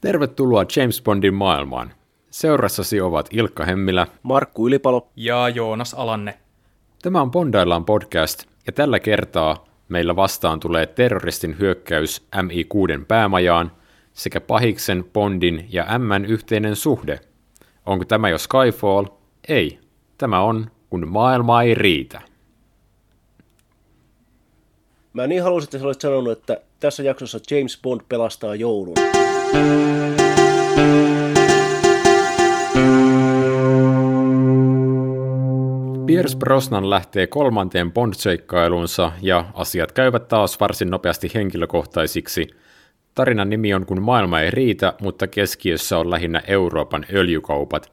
Tervetuloa James Bondin maailmaan. Seurassasi ovat Ilkka Hemmilä, Markku Ylipalo ja Joonas Alanne. Tämä on Bondaillaan podcast, ja tällä kertaa meillä vastaan tulee terroristin hyökkäys MI6 päämajaan sekä pahiksen, Bondin ja M yhteinen suhde. Onko tämä jo Skyfall? Ei. Tämä on, kun maailma ei riitä. Mä niin halusin, että sä olet sanonut, että tässä jaksossa James Bond pelastaa joulun. Pierce Brosnan lähtee kolmanteen Bond-seikkailuunsa ja asiat käyvät taas varsin nopeasti henkilökohtaisiksi. Tarinan nimi on Kun maailma ei riitä, mutta keskiössä on lähinnä Euroopan öljykaupat.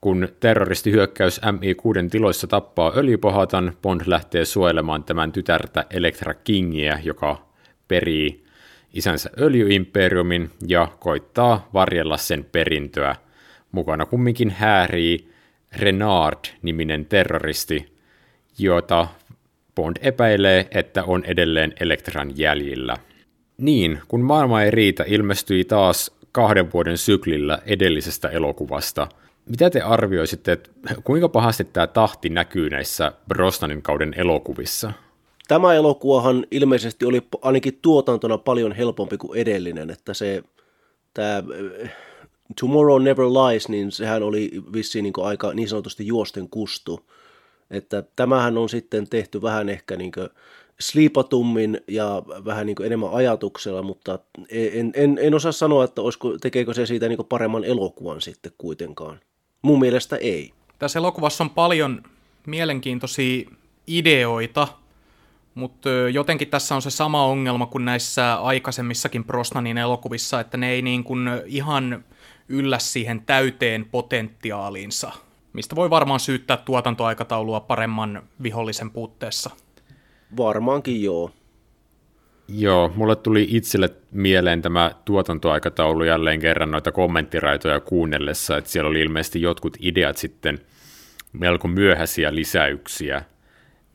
Kun terroristihyökkäys MI6 tiloissa tappaa öljypohatan, Bond lähtee suojelemaan tämän tytärtä Elektra Kingiä, joka perii isänsä öljyimperiumin ja koittaa varjella sen perintöä. Mukana kumminkin häärii Renard-niminen terroristi, jota Bond epäilee, että on edelleen Elektran jäljillä. Niin, kun maailma ei riitä, ilmestyi taas kahden vuoden syklillä edellisestä elokuvasta. Mitä te arvioisitte, että kuinka pahasti tämä tahti näkyy näissä Brosnanin kauden elokuvissa? Tämä elokuvahan ilmeisesti oli ainakin tuotantona paljon helpompi kuin edellinen, että se tämä Tomorrow Never Lies, niin sehän oli vissiin niin aika niin sanotusti juosten kustu. Että tämähän on sitten tehty vähän ehkä niin sliipatummin ja vähän niin enemmän ajatuksella, mutta en, en, en osaa sanoa, että olisiko, tekeekö se siitä niin paremman elokuvan sitten kuitenkaan. Mun mielestä ei. Tässä elokuvassa on paljon mielenkiintoisia ideoita, mutta jotenkin tässä on se sama ongelma kuin näissä aikaisemmissakin Brosnanin elokuvissa, että ne ei niin kuin ihan yllä siihen täyteen potentiaaliinsa, mistä voi varmaan syyttää tuotantoaikataulua paremman vihollisen puutteessa. Varmaankin joo. Joo, mulle tuli itselle mieleen tämä tuotantoaikataulu jälleen kerran noita kommenttiraitoja kuunnellessa, että siellä oli ilmeisesti jotkut ideat sitten melko myöhäisiä lisäyksiä,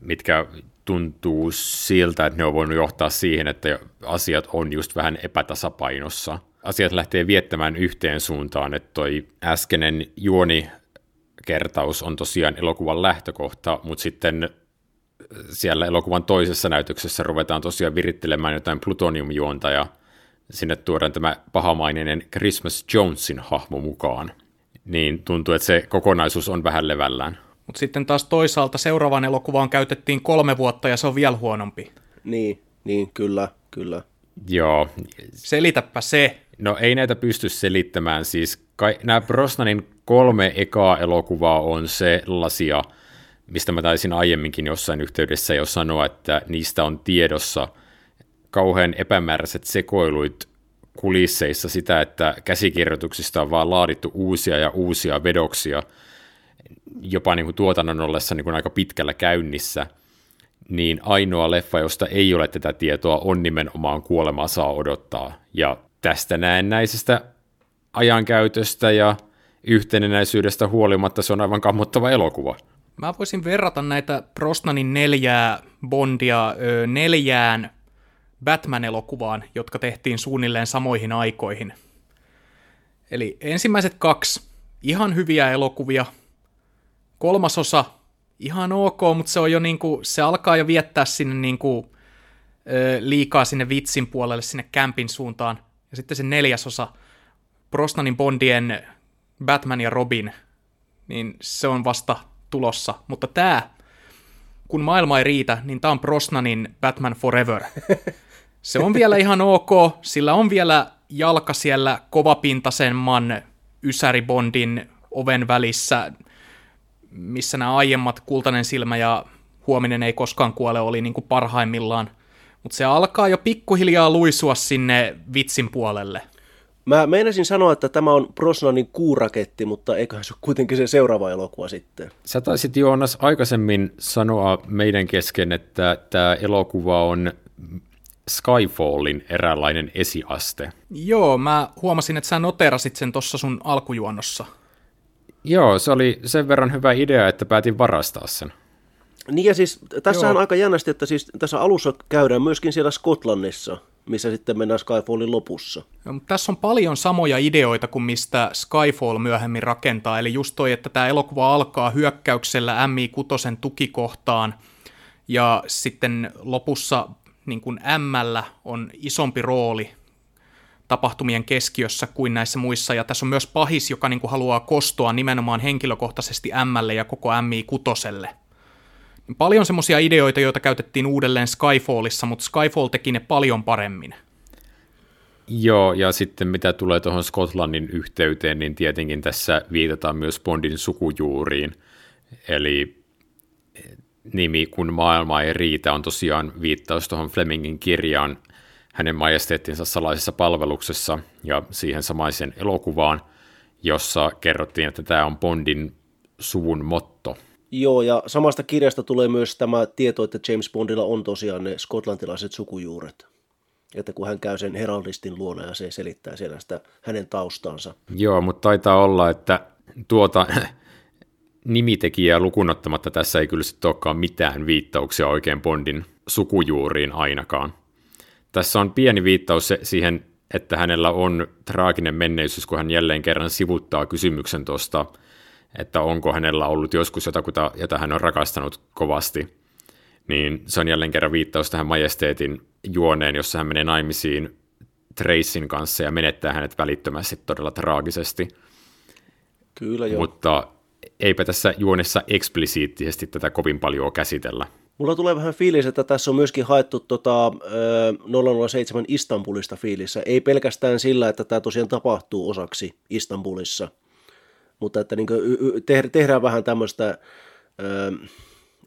mitkä tuntuu siltä, että ne on voinut johtaa siihen, että asiat on just vähän epätasapainossa – asiat lähtee viettämään yhteen suuntaan, että toi äskeinen juoni kertaus on tosiaan elokuvan lähtökohta, mutta sitten siellä elokuvan toisessa näytöksessä ruvetaan tosiaan virittelemään jotain plutoniumjuonta ja sinne tuodaan tämä pahamainen Christmas Jonesin hahmo mukaan. Niin tuntuu, että se kokonaisuus on vähän levällään. Mutta sitten taas toisaalta seuraavan elokuvaan käytettiin kolme vuotta ja se on vielä huonompi. Niin, niin kyllä, kyllä. Joo. Selitäpä se. No ei näitä pysty selittämään, siis kai, nämä Brosnanin kolme ekaa elokuvaa on sellaisia, mistä mä taisin aiemminkin jossain yhteydessä jo sanoa, että niistä on tiedossa kauhean epämääräiset sekoiluit kulisseissa sitä, että käsikirjoituksista on vaan laadittu uusia ja uusia vedoksia, jopa niin kuin tuotannon ollessa niin kuin aika pitkällä käynnissä, niin ainoa leffa, josta ei ole tätä tietoa, on nimenomaan Kuolema saa odottaa. Ja tästä näennäisestä ajankäytöstä ja yhtenäisyydestä huolimatta se on aivan kammottava elokuva. Mä voisin verrata näitä Brosnanin neljää Bondia ö, neljään Batman-elokuvaan, jotka tehtiin suunnilleen samoihin aikoihin. Eli ensimmäiset kaksi, ihan hyviä elokuvia. Kolmas osa, ihan ok, mutta se on jo niinku, se alkaa jo viettää sinne niinku, ö, liikaa sinne vitsin puolelle, sinne kämpin suuntaan. Ja sitten se neljäsosa, Brosnanin Bondien Batman ja Robin, niin se on vasta tulossa. Mutta tämä, kun maailma ei riitä, niin tämä on Brosnanin Batman Forever. Se on vielä ihan ok, sillä on vielä jalka siellä kovapintaisemman Ysäri-Bondin oven välissä, missä nämä aiemmat Kultainen silmä ja Huominen ei koskaan kuole oli niin kuin parhaimmillaan. Mutta se alkaa jo pikkuhiljaa luisua sinne vitsin puolelle. Mä meinasin sanoa, että tämä on Brosnanin kuuraketti, mutta eiköhän se ole kuitenkin se seuraava elokuva sitten. Sä taisit Joonas aikaisemmin sanoa meidän kesken, että tämä elokuva on Skyfallin eräänlainen esiaste. Joo, mä huomasin, että sä noterasit sen tuossa sun alkujuonnossa. Joo, se oli sen verran hyvä idea, että päätin varastaa sen. Niin ja siis tässä on aika jännästi, että siis tässä alussa käydään myöskin siellä Skotlannissa. missä sitten mennään Skyfallin lopussa. Ja, mutta tässä on paljon samoja ideoita kuin mistä Skyfall myöhemmin rakentaa, eli just toi, että tämä elokuva alkaa hyökkäyksellä MI6 tukikohtaan, ja sitten lopussa niin kuin M on isompi rooli tapahtumien keskiössä kuin näissä muissa, ja tässä on myös pahis, joka niin kuin haluaa kostoa nimenomaan henkilökohtaisesti Mlle ja koko MI6. Paljon semmoisia ideoita, joita käytettiin uudelleen Skyfallissa, mutta Skyfall teki ne paljon paremmin. Joo, ja sitten mitä tulee tuohon Skotlannin yhteyteen, niin tietenkin tässä viitataan myös Bondin sukujuuriin. Eli nimi Kun maailma ei riitä on tosiaan viittaus tuohon Flemingin kirjaan hänen majesteettinsa salaisessa palveluksessa ja siihen samaisen elokuvaan, jossa kerrottiin, että tämä on Bondin suvun motto. Joo, ja samasta kirjasta tulee myös tämä tieto, että James Bondilla on tosiaan ne skotlantilaiset sukujuuret. Että kun hän käy sen heraldistin luona ja se selittää siellä sitä hänen taustansa. Joo, mutta taitaa olla, että tuota nimitekijää lukunottamatta tässä ei kyllä sitten olekaan mitään viittauksia oikein Bondin sukujuuriin ainakaan. Tässä on pieni viittaus siihen, että hänellä on traaginen menneisyys, kun hän jälleen kerran sivuttaa kysymyksen tuosta, että onko hänellä ollut joskus jotakuta, jota hän on rakastanut kovasti. Niin se on jälleen kerran viittaus tähän majesteetin juoneen, jossa hän menee naimisiin Tracyn kanssa ja menettää hänet välittömästi todella traagisesti. Kyllä joo. Mutta eipä tässä juonessa eksplisiittisesti tätä kovin paljon käsitellä. Mulla tulee vähän fiilis, että tässä on myöskin haettu tota, 007 Istanbulista fiilissä. Ei pelkästään sillä, että tämä tosiaan tapahtuu osaksi Istanbulissa, mutta että niin tehdään vähän tämmöistä,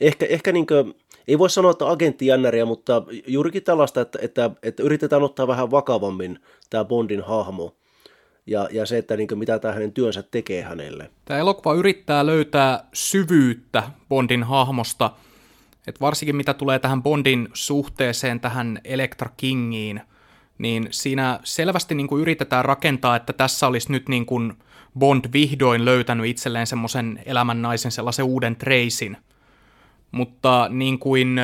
ehkä, ehkä niin kuin, ei voi sanoa, että agenttijännäriä, mutta juurikin tällaista, että, että, että yritetään ottaa vähän vakavammin tämä Bondin hahmo ja, ja se, että niin kuin, mitä tämä hänen työnsä tekee hänelle. Tämä elokuva yrittää löytää syvyyttä Bondin hahmosta – et varsinkin mitä tulee tähän Bondin suhteeseen tähän Electra Kingiin, niin siinä selvästi niin kuin yritetään rakentaa, että tässä olisi nyt niin kuin Bond vihdoin löytänyt itselleen semmoisen elämännaisen, sellaisen uuden treisin. Mutta niin kuin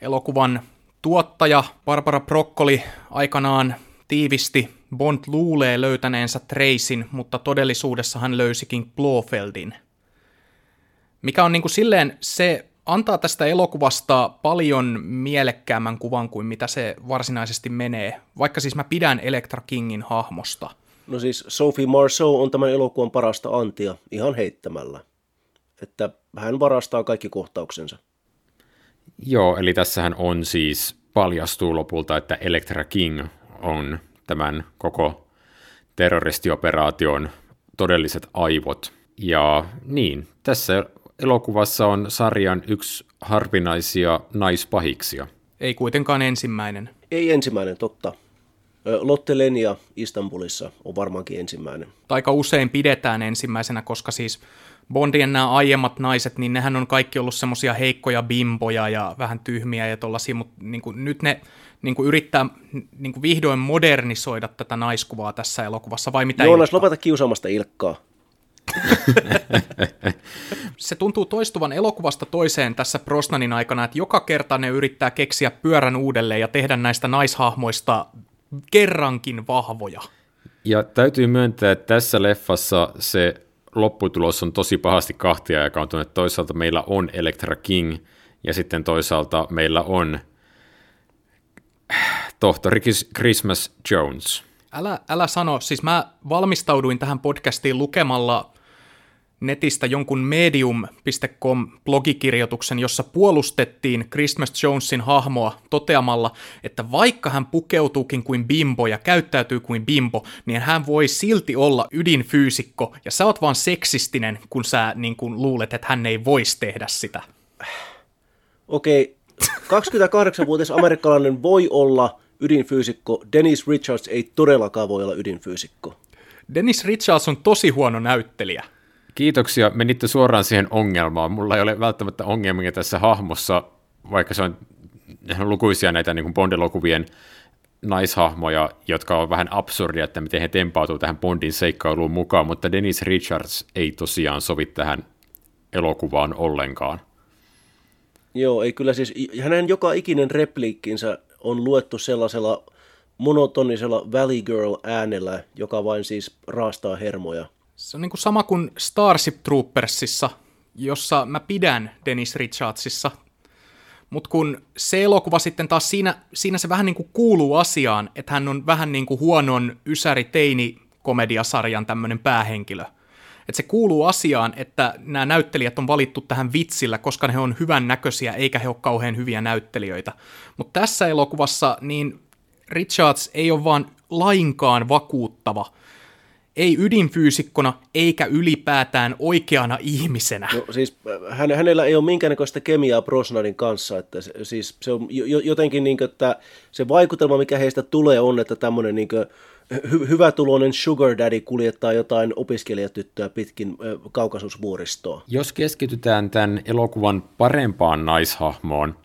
elokuvan tuottaja Barbara Broccoli aikanaan tiivisti, Bond luulee löytäneensä treisin, mutta todellisuudessa hän löysikin Blofeldin. Mikä on niin kuin silleen se antaa tästä elokuvasta paljon mielekkäämmän kuvan kuin mitä se varsinaisesti menee, vaikka siis mä pidän Electra Kingin hahmosta. No siis Sophie Marceau on tämän elokuvan parasta antia ihan heittämällä, että hän varastaa kaikki kohtauksensa. Joo, eli tässähän on siis paljastuu lopulta, että Electra King on tämän koko terroristioperaation todelliset aivot. Ja niin, tässä elokuvassa on sarjan yksi harvinaisia naispahiksia. Ei kuitenkaan ensimmäinen. Ei ensimmäinen, totta. Lotte Lenia Istanbulissa on varmaankin ensimmäinen. Aika usein pidetään ensimmäisenä, koska siis Bondien nämä aiemmat naiset, niin nehän on kaikki ollut semmoisia heikkoja bimboja ja vähän tyhmiä ja tollaisia, mutta niin kuin, nyt ne niin kuin yrittää niin kuin vihdoin modernisoida tätä naiskuvaa tässä elokuvassa, vai mitä Joonas, lopeta kiusaamasta Ilkkaa. se tuntuu toistuvan elokuvasta toiseen tässä Brosnanin aikana, että joka kerta ne yrittää keksiä pyörän uudelleen ja tehdä näistä naishahmoista kerrankin vahvoja. Ja täytyy myöntää, että tässä leffassa se lopputulos on tosi pahasti kahtia jakautunut. Toisaalta meillä on Electra King ja sitten toisaalta meillä on tohtori Christmas Jones. Älä, älä sano, siis mä valmistauduin tähän podcastiin lukemalla netistä jonkun medium.com blogikirjoituksen, jossa puolustettiin Christmas Jonesin hahmoa toteamalla, että vaikka hän pukeutuukin kuin bimbo ja käyttäytyy kuin bimbo, niin hän voi silti olla ydinfyysikko, ja sä oot vaan seksistinen, kun sä niin kun luulet, että hän ei voisi tehdä sitä. Okei, okay. 28-vuotias amerikkalainen voi olla ydinfyysikko, Dennis Richards ei todellakaan voi olla ydinfyysikko. Dennis Richards on tosi huono näyttelijä. Kiitoksia. Menitte suoraan siihen ongelmaan. Mulla ei ole välttämättä ongelmia tässä hahmossa, vaikka se on, lukuisia näitä niin Bond-elokuvien naishahmoja, jotka on vähän absurdia, että miten he tempautuu tähän Bondin seikkailuun mukaan, mutta Dennis Richards ei tosiaan sovi tähän elokuvaan ollenkaan. Joo, ei kyllä siis, hänen joka ikinen repliikkinsä on luettu sellaisella monotonisella Valley Girl äänellä, joka vain siis raastaa hermoja. Se on niin kuin sama kuin Starship Troopersissa, jossa mä pidän Dennis Richardsissa. Mutta kun se elokuva sitten taas siinä, siinä se vähän niin kuin kuuluu asiaan, että hän on vähän niin kuin huonon ysäri teini komediasarjan tämmöinen päähenkilö. Että se kuuluu asiaan, että nämä näyttelijät on valittu tähän vitsillä, koska he on hyvän näköisiä eikä he ole kauhean hyviä näyttelijöitä. Mutta tässä elokuvassa niin Richards ei ole vaan lainkaan vakuuttava – ei ydinfyysikkona eikä ylipäätään oikeana ihmisenä. No, siis hän, hänellä ei ole minkäännäköistä kemiaa Brosnanin kanssa, että se, siis se on jotenkin niin kuin, että se vaikutelma, mikä heistä tulee, on, että tämmöinen niin kuin, hy, hyvätuloinen sugar daddy kuljettaa jotain opiskelijatyttöä pitkin kaukasusvuoristoa. Jos keskitytään tämän elokuvan parempaan naishahmoon,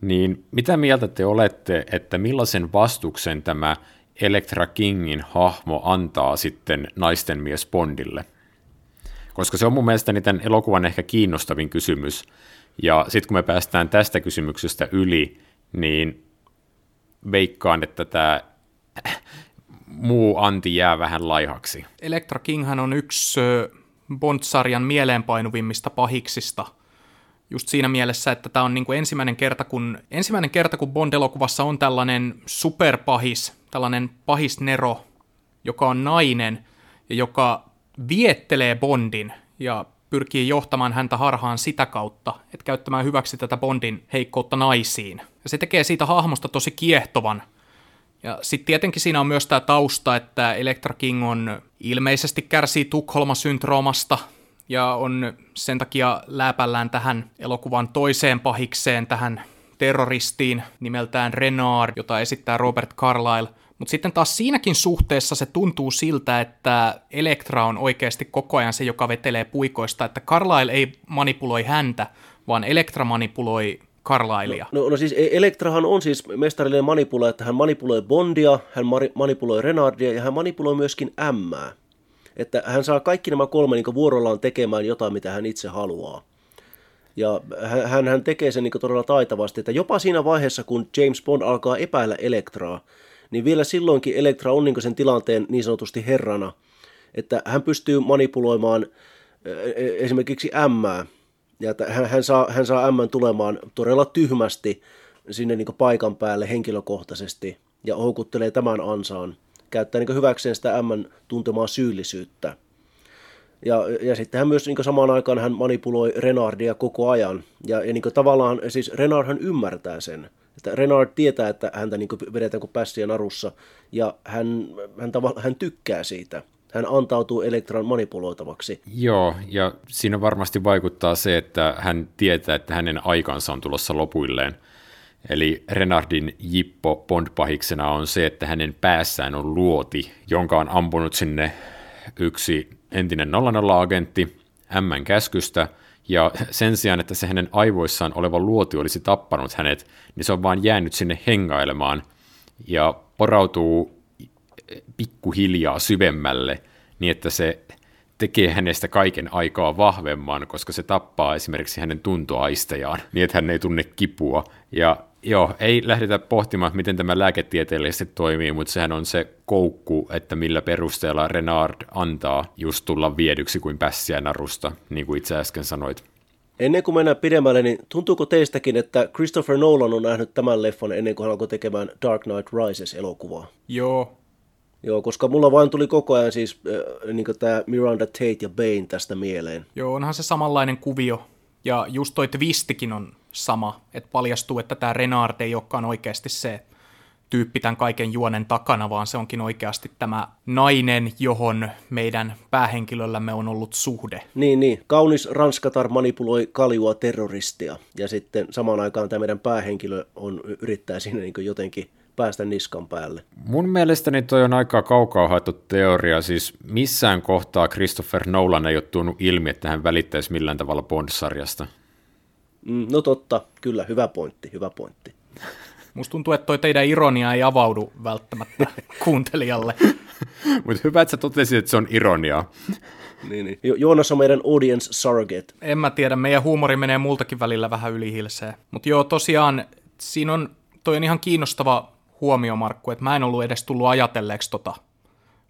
niin mitä mieltä te olette, että millaisen vastuksen tämä Elektra Kingin hahmo antaa sitten naisten mies Bondille? Koska se on mun mielestäni tämän elokuvan ehkä kiinnostavin kysymys. Ja sitten kun me päästään tästä kysymyksestä yli, niin veikkaan, että tämä muu anti jää vähän laihaksi. Elektra Kinghan on yksi Bond-sarjan mieleenpainuvimmista pahiksista – just siinä mielessä, että tämä on niin kuin ensimmäinen, kerta, kun, ensimmäinen kerta, kun Bond-elokuvassa on tällainen superpahis, tällainen pahisnero, joka on nainen ja joka viettelee Bondin ja pyrkii johtamaan häntä harhaan sitä kautta, että käyttämään hyväksi tätä Bondin heikkoutta naisiin. Ja se tekee siitä hahmosta tosi kiehtovan. Ja sitten tietenkin siinä on myös tämä tausta, että Electra King on ilmeisesti kärsii Tukholma-syndroomasta, ja on sen takia läpällään tähän elokuvan toiseen pahikseen, tähän terroristiin nimeltään Renard, jota esittää Robert Carlyle. Mutta sitten taas siinäkin suhteessa se tuntuu siltä, että Elektra on oikeasti koko ajan se, joka vetelee puikoista, että Carlyle ei manipuloi häntä, vaan Elektra manipuloi Carlylea. No, no, no siis e- Elektrahan on siis mestarillinen manipuloija, että hän manipuloi Bondia, hän manipuloi Renardia ja hän manipuloi myöskin Ämmää. Että hän saa kaikki nämä kolme niin vuorollaan tekemään jotain, mitä hän itse haluaa. Ja hän, hän tekee sen niin todella taitavasti, että jopa siinä vaiheessa, kun James Bond alkaa epäillä Elektraa, niin vielä silloinkin Elektra on niin sen tilanteen niin sanotusti herrana, että hän pystyy manipuloimaan e, e, esimerkiksi ämmää, ja että hän, hän, saa, hän saa ämmän tulemaan todella tyhmästi sinne niin paikan päälle henkilökohtaisesti ja houkuttelee tämän ansaan käyttää niin hyväkseen sitä M tuntemaa syyllisyyttä. Ja, ja sitten hän myös niin samaan aikaan hän manipuloi Renardia koko ajan. Ja, ja niin tavallaan siis Renard ymmärtää sen. Että Renard tietää, että häntä niin vedetään kuin pässiä narussa. Ja hän, hän, tavalla, hän tykkää siitä. Hän antautuu Elektran manipuloitavaksi. Joo, ja siinä varmasti vaikuttaa se, että hän tietää, että hänen aikansa on tulossa lopuilleen – Eli Renardin jippo Bond-pahiksena on se, että hänen päässään on luoti, jonka on ampunut sinne yksi entinen 00-agentti M käskystä, ja sen sijaan, että se hänen aivoissaan oleva luoti olisi tappanut hänet, niin se on vaan jäänyt sinne hengailemaan ja porautuu pikkuhiljaa syvemmälle niin, että se tekee hänestä kaiken aikaa vahvemman, koska se tappaa esimerkiksi hänen tuntoaistejaan, niin että hän ei tunne kipua. Ja joo, ei lähdetä pohtimaan, miten tämä lääketieteellisesti toimii, mutta sehän on se koukku, että millä perusteella Renard antaa just tulla viedyksi kuin pässiä narusta, niin kuin itse äsken sanoit. Ennen kuin mennään pidemmälle, niin tuntuuko teistäkin, että Christopher Nolan on nähnyt tämän leffan ennen kuin hän alkoi tekemään Dark Knight Rises-elokuvaa? Joo. Joo, koska mulla vain tuli koko ajan siis äh, niin tämä Miranda Tate ja Bane tästä mieleen. Joo, onhan se samanlainen kuvio. Ja just toi twistikin on sama, että paljastuu, että tämä Renard ei olekaan oikeasti se tyyppi tämän kaiken juonen takana, vaan se onkin oikeasti tämä nainen, johon meidän päähenkilöllämme on ollut suhde. Niin, niin. Kaunis ranskatar manipuloi kaljua terroristia, ja sitten samaan aikaan tämä meidän päähenkilö on, yrittää siinä niin jotenkin päästä niskan päälle. Mun mielestäni toi on aika kaukaa haettu teoria, siis missään kohtaa Christopher Nolan ei ole tuonut ilmi, että hän välittäisi millään tavalla Bond-sarjasta. Mm, no totta, kyllä, hyvä pointti, hyvä pointti. Musta tuntuu, että toi teidän ironia ei avaudu välttämättä kuuntelijalle. Mutta hyvä, että sä totesit, että se on ironiaa. niin, niin. Jo- Joonas on meidän audience surrogate. En mä tiedä, meidän huumori menee multakin välillä vähän yli hilseen. Mutta joo, tosiaan siinä on, toi on ihan kiinnostava huomiomarkku, että mä en ollut edes tullut ajatelleeksi tota.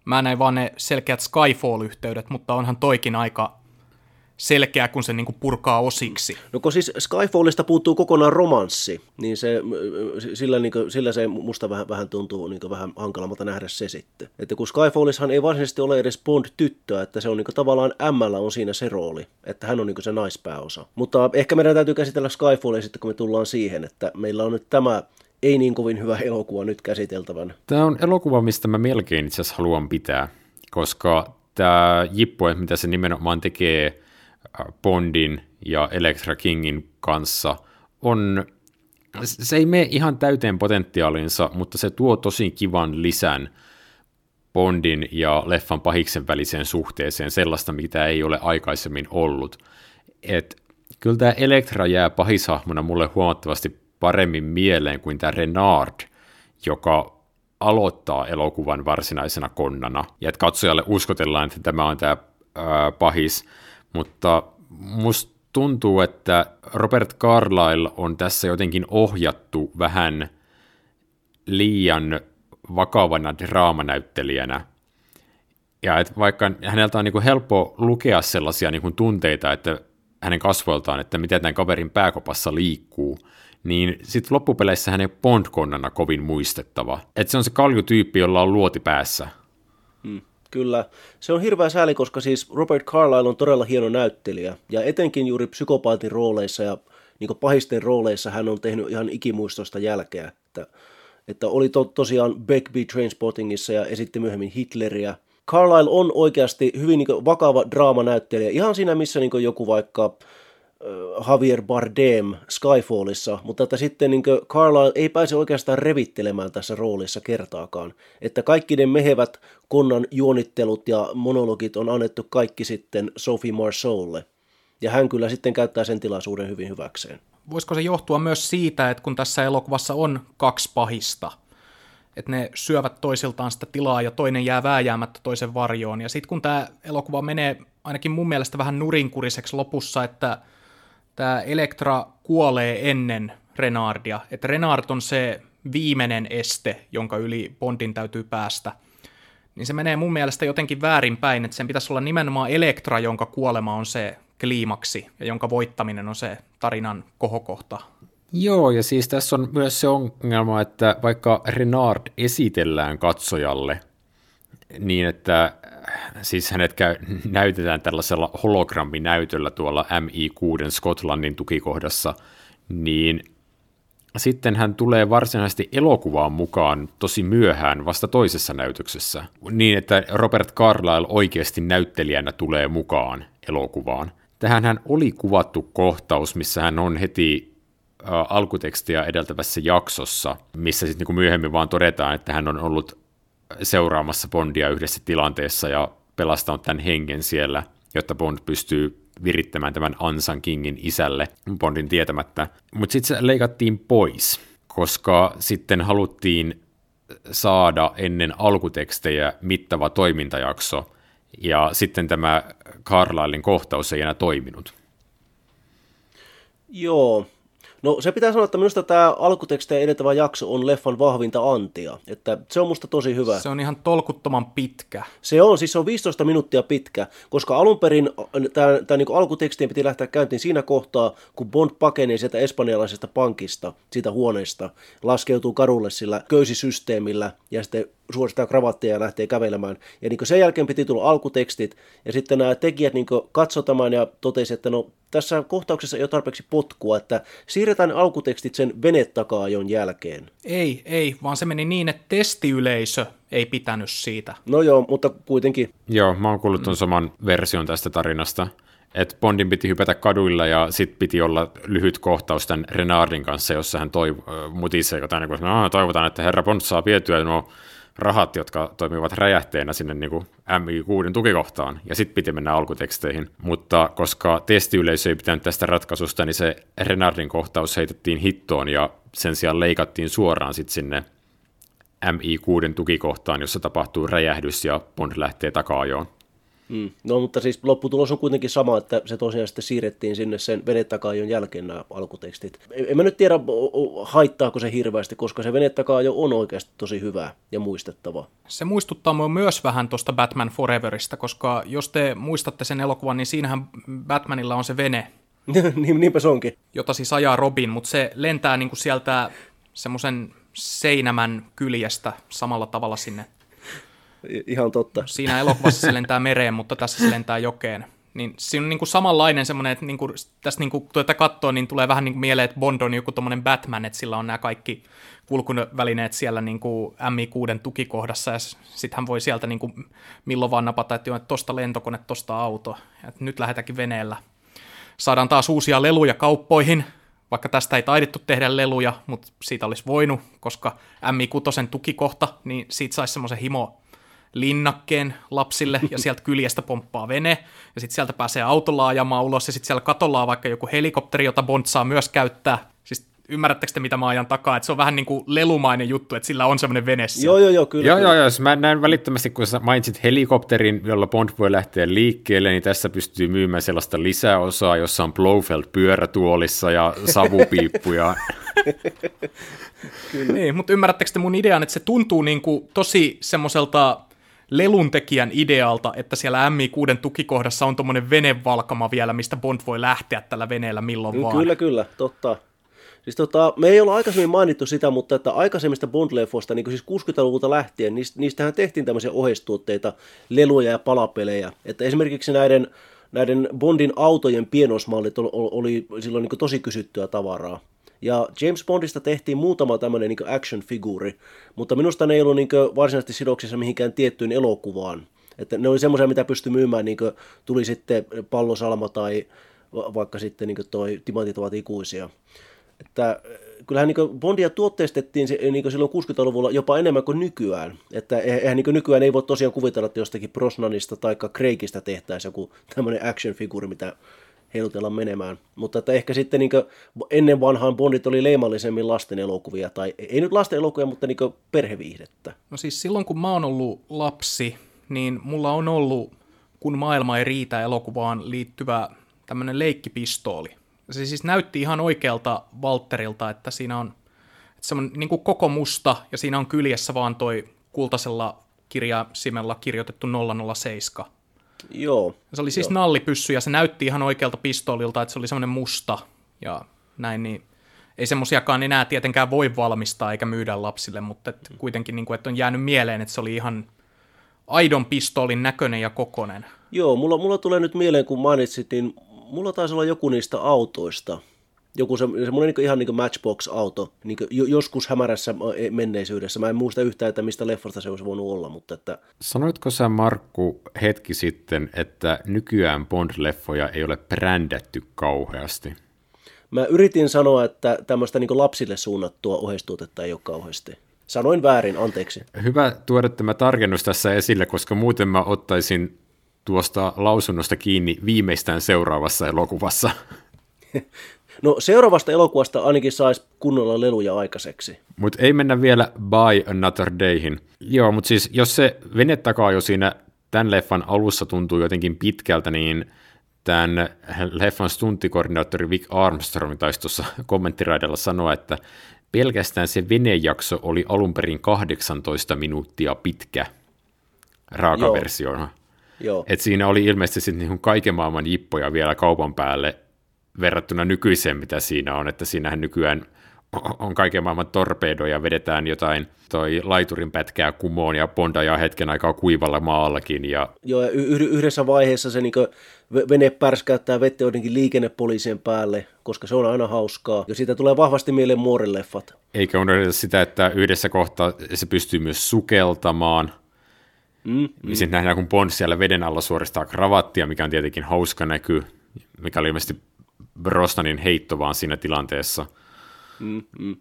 Mä näin vaan ne selkeät Skyfall-yhteydet, mutta onhan toikin aika selkeä, kun se niinku purkaa osiksi. No kun siis Skyfallista puuttuu kokonaan romanssi, niin se, sillä, niin kuin, sillä se musta vähän, vähän tuntuu niin vähän hankalammalta nähdä se sitten. Että kun Skyfallishan ei varsinaisesti ole edes Bond-tyttöä, että se on niin kuin, tavallaan Mllä on siinä se rooli, että hän on niin kuin, se naispääosa. Mutta ehkä meidän täytyy käsitellä Skyfallia sitten, kun me tullaan siihen, että meillä on nyt tämä ei niin kovin hyvä elokuva nyt käsiteltävän. Tämä on elokuva, mistä mä melkein itse asiassa haluan pitää, koska tämä jippo, mitä se nimenomaan tekee Bondin ja Electra Kingin kanssa, on, se ei mene ihan täyteen potentiaalinsa, mutta se tuo tosi kivan lisän Bondin ja leffan pahiksen väliseen suhteeseen, sellaista, mitä ei ole aikaisemmin ollut. Et, kyllä tämä Elektra jää pahishahmona mulle huomattavasti paremmin mieleen kuin tämä Renard, joka aloittaa elokuvan varsinaisena konnana, ja että katsojalle uskotellaan, että tämä on tämä ää, pahis, mutta musta tuntuu, että Robert Carlyle on tässä jotenkin ohjattu vähän liian vakavana draamanäyttelijänä. Ja että vaikka häneltä on niin kuin helppo lukea sellaisia niin kuin tunteita, että hänen kasvoiltaan, että miten tämän kaverin pääkopassa liikkuu, niin sitten loppupeleissä hän ei Bond-konnana kovin muistettava. Että se on se kaljutyyppi, jolla on luoti päässä. Hmm. Kyllä. Se on hirveä sääli, koska siis Robert Carlyle on todella hieno näyttelijä. Ja etenkin juuri psykopaatin rooleissa ja niin pahisten rooleissa hän on tehnyt ihan ikimuistosta jälkeä. Että, että oli to, tosiaan Beckby Trainspottingissa ja esitti myöhemmin Hitleriä. Carlyle on oikeasti hyvin niin vakava draamanäyttelijä. Ihan siinä, missä niin joku vaikka Javier Bardem Skyfallissa, mutta että sitten niin Carlyle ei pääse oikeastaan revittelemään tässä roolissa kertaakaan. Että kaikki ne mehevät konnan juonittelut ja monologit on annettu kaikki sitten Sophie Marceaulle. Ja hän kyllä sitten käyttää sen tilaisuuden hyvin hyväkseen. Voisiko se johtua myös siitä, että kun tässä elokuvassa on kaksi pahista, että ne syövät toisiltaan sitä tilaa ja toinen jää vääjäämättä toisen varjoon. Ja sitten kun tämä elokuva menee ainakin mun mielestä vähän nurinkuriseksi lopussa, että – tämä Elektra kuolee ennen Renardia, että Renard on se viimeinen este, jonka yli Bondin täytyy päästä, niin se menee mun mielestä jotenkin väärinpäin, että sen pitäisi olla nimenomaan Elektra, jonka kuolema on se kliimaksi ja jonka voittaminen on se tarinan kohokohta. Joo, ja siis tässä on myös se ongelma, että vaikka Renard esitellään katsojalle niin, että siis hänet käy, näytetään tällaisella hologramminäytöllä tuolla MI6 Skotlannin tukikohdassa, niin sitten hän tulee varsinaisesti elokuvaan mukaan tosi myöhään vasta toisessa näytöksessä, niin että Robert Carlyle oikeasti näyttelijänä tulee mukaan elokuvaan. Tähän hän oli kuvattu kohtaus, missä hän on heti ä, alkutekstiä edeltävässä jaksossa, missä sitten niin myöhemmin vaan todetaan, että hän on ollut seuraamassa Bondia yhdessä tilanteessa ja pelastanut tämän hengen siellä, jotta Bond pystyy virittämään tämän Ansan Kingin isälle Bondin tietämättä. Mutta sitten se leikattiin pois, koska sitten haluttiin saada ennen alkutekstejä mittava toimintajakso, ja sitten tämä Carlylein kohtaus ei enää toiminut. Joo, No se pitää sanoa, että minusta tämä alkutekstejä edeltävä jakso on leffan vahvinta antia. Että se on musta tosi hyvä. Se on ihan tolkuttoman pitkä. Se on, siis se on 15 minuuttia pitkä, koska alun perin tämä niinku alkutekstien piti lähteä käyntiin siinä kohtaa, kun Bond pakenee sieltä espanjalaisesta pankista, siitä huoneesta, laskeutuu kadulle sillä köysisysteemillä ja sitten suoristaa kravattia ja lähtee kävelemään. Ja niin sen jälkeen piti tulla alkutekstit, ja sitten nämä tekijät niin katsotamaan ja totesi, että no tässä kohtauksessa ei ole tarpeeksi potkua, että siirretään alkutekstit sen venetakaajon jälkeen. Ei, ei, vaan se meni niin, että testiyleisö ei pitänyt siitä. No joo, mutta kuitenkin. Joo, mä oon kuullut ton saman version tästä tarinasta että Bondin piti hypätä kaduilla ja sitten piti olla lyhyt kohtaus tämän Renardin kanssa, jossa hän toi, mutisee jotain, niin toivotaan, että herra Bond saa vietyä nuo rahat, jotka toimivat räjähteenä sinne niin kuin MI6 tukikohtaan, ja sitten piti mennä alkuteksteihin. Mutta koska testiyleisö ei pitänyt tästä ratkaisusta, niin se Renardin kohtaus heitettiin hittoon, ja sen sijaan leikattiin suoraan sitten sinne MI6 tukikohtaan, jossa tapahtuu räjähdys ja Bond lähtee takaajoon. Mm. No mutta siis lopputulos on kuitenkin sama, että se tosiaan sitten siirrettiin sinne sen venetakaajon jälkeen nämä alkutekstit. En mä nyt tiedä, haittaako se hirveästi, koska se venetakaajo on oikeasti tosi hyvä ja muistettava. Se muistuttaa mua myös vähän tuosta Batman Foreverista, koska jos te muistatte sen elokuvan, niin siinähän Batmanilla on se vene. niin, niinpä se onkin. Jota siis ajaa Robin, mutta se lentää niinku sieltä semmoisen seinämän kyljestä samalla tavalla sinne Ihan totta. Siinä elokuvassa se lentää mereen, mutta tässä se lentää jokeen. Niin siinä on niin kuin samanlainen semmoinen, että niin kuin, tässä niin kuin tuota katsoo, niin tulee vähän niin kuin mieleen, että Bond on joku tommonen Batman, että sillä on nämä kaikki kulkuvälineet siellä niin kuin MI6 tukikohdassa, ja sitten hän voi sieltä niin kuin milloin vaan napata, että tosta lentokone, tosta auto, ja nyt lähdetäänkin veneellä. Saadaan taas uusia leluja kauppoihin, vaikka tästä ei taidettu tehdä leluja, mutta siitä olisi voinut, koska MI6 tukikohta, niin siitä saisi semmoisen himo linnakkeen lapsille ja sieltä kyljestä pomppaa vene ja sitten sieltä pääsee autolla ajamaan ulos ja sitten siellä katolla on vaikka joku helikopteri, jota Bond saa myös käyttää. Siis ymmärrättekö te, mitä mä ajan takaa? Että se on vähän niin kuin lelumainen juttu, että sillä on semmoinen vene Joo, joo, joo, kyllä. Joo, joo, joo. Mä näen välittömästi, kun sä mainitsit helikopterin, jolla Bond voi lähteä liikkeelle, niin tässä pystyy myymään sellaista lisäosaa, jossa on Blofeld pyörätuolissa ja savupiippuja. Kyllä. Niin, mutta ymmärrättekö te mun idean, että se tuntuu niin kuin tosi semmoiselta leluntekijän idealta, että siellä MI6 tukikohdassa on tuommoinen venevalkama vielä, mistä Bond voi lähteä tällä veneellä milloin vaan. Kyllä, kyllä, totta. Siis tota, me ei olla aikaisemmin mainittu sitä, mutta että aikaisemmista Bond-leffoista, niin siis 60-luvulta lähtien, niistä, niistähän tehtiin tämmöisiä oheistuotteita, leluja ja palapelejä. Että esimerkiksi näiden, näiden Bondin autojen pienosmallit oli, oli silloin niin tosi kysyttyä tavaraa. Ja James Bondista tehtiin muutama tämmöinen niin action-figuuri, mutta minusta ne ei ollut niin varsinaisesti sidoksissa mihinkään tiettyyn elokuvaan. Että ne oli semmoisia, mitä pystyi myymään, niin tuli sitten pallosalma tai vaikka sitten niin toi Timantit ovat ikuisia. Että kyllähän niin Bondia tuotteistettiin niin silloin 60-luvulla jopa enemmän kuin nykyään. Että eihän niin nykyään ei voi tosiaan kuvitella, että jostakin Brosnanista tai Craigista tehtäisiin joku tämmöinen action-figuuri, mitä heilutella menemään. Mutta että ehkä sitten niin ennen vanhaan Bondit oli leimallisemmin lasten elokuvia, tai ei nyt lasten elokuvia, mutta niin perheviihdettä. No siis silloin kun mä oon ollut lapsi, niin mulla on ollut, kun maailma ei riitä elokuvaan liittyvä tämmöinen leikkipistooli. Se siis näytti ihan oikealta Walterilta, että siinä on että semmoinen niin kuin koko musta, ja siinä on kyljessä vaan toi kultaisella kirjasimella kirjoitettu 007. Joo. Se oli siis joo. nallipyssy ja se näytti ihan oikealta pistoolilta, että se oli semmoinen musta ja näin, niin ei semmoisiakaan enää tietenkään voi valmistaa eikä myydä lapsille, mutta et mm. kuitenkin niin kuin, että on jäänyt mieleen, että se oli ihan aidon pistoolin näköinen ja kokonen. Joo, mulla, mulla tulee nyt mieleen, kun mainitsit, niin mulla taisi olla joku niistä autoista – joku se, semmoinen niin ihan niin Matchbox-auto, niin joskus hämärässä e, menneisyydessä. Mä en muista yhtään, että mistä leffosta se olisi voinut olla, mutta että... Sanoitko sä Markku hetki sitten, että nykyään Bond-leffoja ei ole brändätty kauheasti? Mä yritin sanoa, että tämmöistä niin lapsille suunnattua oheistuotetta ei ole kauheasti. Sanoin väärin, anteeksi. Hyvä tuoda tämä tarkennus tässä esille, koska muuten mä ottaisin tuosta lausunnosta kiinni viimeistään seuraavassa elokuvassa. No seuraavasta elokuvasta ainakin saisi kunnolla leluja aikaiseksi. Mutta ei mennä vielä By Another Dayhin. Joo, mutta siis jos se vene takaa jo siinä tämän leffan alussa tuntuu jotenkin pitkältä, niin tämän leffan stuntikoordinaattori Vic Armstrong taisi tuossa kommenttiraidella sanoa, että pelkästään se venejakso oli alun perin 18 minuuttia pitkä raakaversiona. Joo. Et siinä oli ilmeisesti sitten niin kaiken maailman jippoja vielä kaupan päälle verrattuna nykyiseen, mitä siinä on, että siinähän nykyään on kaiken maailman torpedoja, vedetään jotain toi laiturin pätkää kumoon ja bondajaa hetken aikaa kuivalla maallakin. Ja... Joo, ja yhdessä vaiheessa se niin vene pärskäyttää vettä jotenkin liikennepoliisien päälle, koska se on aina hauskaa. Ja siitä tulee vahvasti mieleen muorileffat. Eikä unohdeta sitä, että yhdessä kohtaa se pystyy myös sukeltamaan. Mm, mm. Sitten nähdään, kun Bond siellä veden alla suoristaa kravattia, mikä on tietenkin hauska näky, mikä oli ilmeisesti Brosnanin heitto vaan siinä tilanteessa. Mm, mm.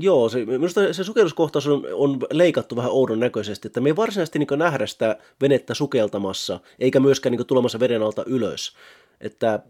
Joo, se, minusta se sukelluskohtaus on, on leikattu vähän oudon näköisesti, että me ei varsinaisesti niin nähdä sitä venettä sukeltamassa, eikä myöskään niin tulemassa veden alta ylös. Että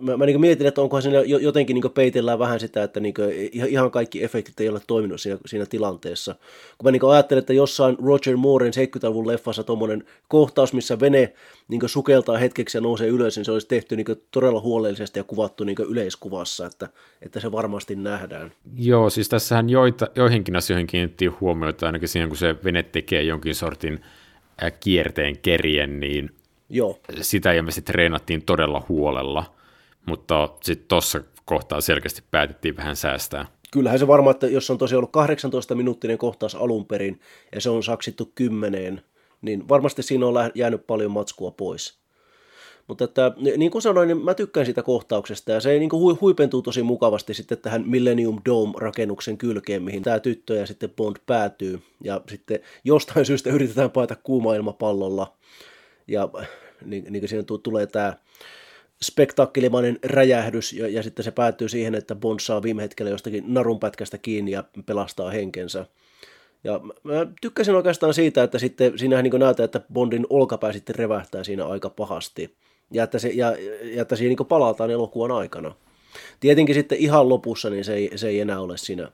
mä, mä niin mietin, että onkohan siinä jotenkin niin peitellään vähän sitä, että niin ihan kaikki efektit ei ole toiminut siinä, siinä tilanteessa. Kun mä niin ajattelen, että jossain Roger Mooren 70-luvun leffassa tuommoinen kohtaus, missä vene niin sukeltaa hetkeksi ja nousee ylös, niin se olisi tehty niin todella huolellisesti ja kuvattu niin yleiskuvassa, että, että se varmasti nähdään. Joo, siis tässähän joita, joihinkin asioihin kiinnitti huomiota, ainakin siihen, kun se vene tekee jonkin sortin kierteen kerien, niin Joo. sitä ilmeisesti treenattiin todella huolella, mutta sitten tuossa kohtaa selkeästi päätettiin vähän säästää. Kyllähän se varmaan, että jos on tosiaan ollut 18 minuuttinen kohtaus alun perin ja se on saksittu kymmeneen, niin varmasti siinä on jäänyt paljon matskua pois. Mutta että, niin kuin sanoin, niin mä tykkään siitä kohtauksesta ja se niin kuin huipentuu tosi mukavasti sitten tähän Millennium Dome-rakennuksen kylkeen, mihin tämä tyttö ja sitten Bond päätyy. Ja sitten jostain syystä yritetään paeta kuuma ilmapallolla ja niin, niin kuin siinä tulee tämä spektaakkelimainen räjähdys, ja, ja sitten se päättyy siihen, että Bond saa viime hetkellä jostakin narunpätkästä kiinni ja pelastaa henkensä. Ja mä tykkäsin oikeastaan siitä, että sitten siinähän niin näytetään, että Bondin olkapää sitten revähtää siinä aika pahasti. Ja että, se, ja, ja että siihen niin palataan elokuvan aikana. Tietenkin sitten ihan lopussa niin se ei, se ei enää ole siinä.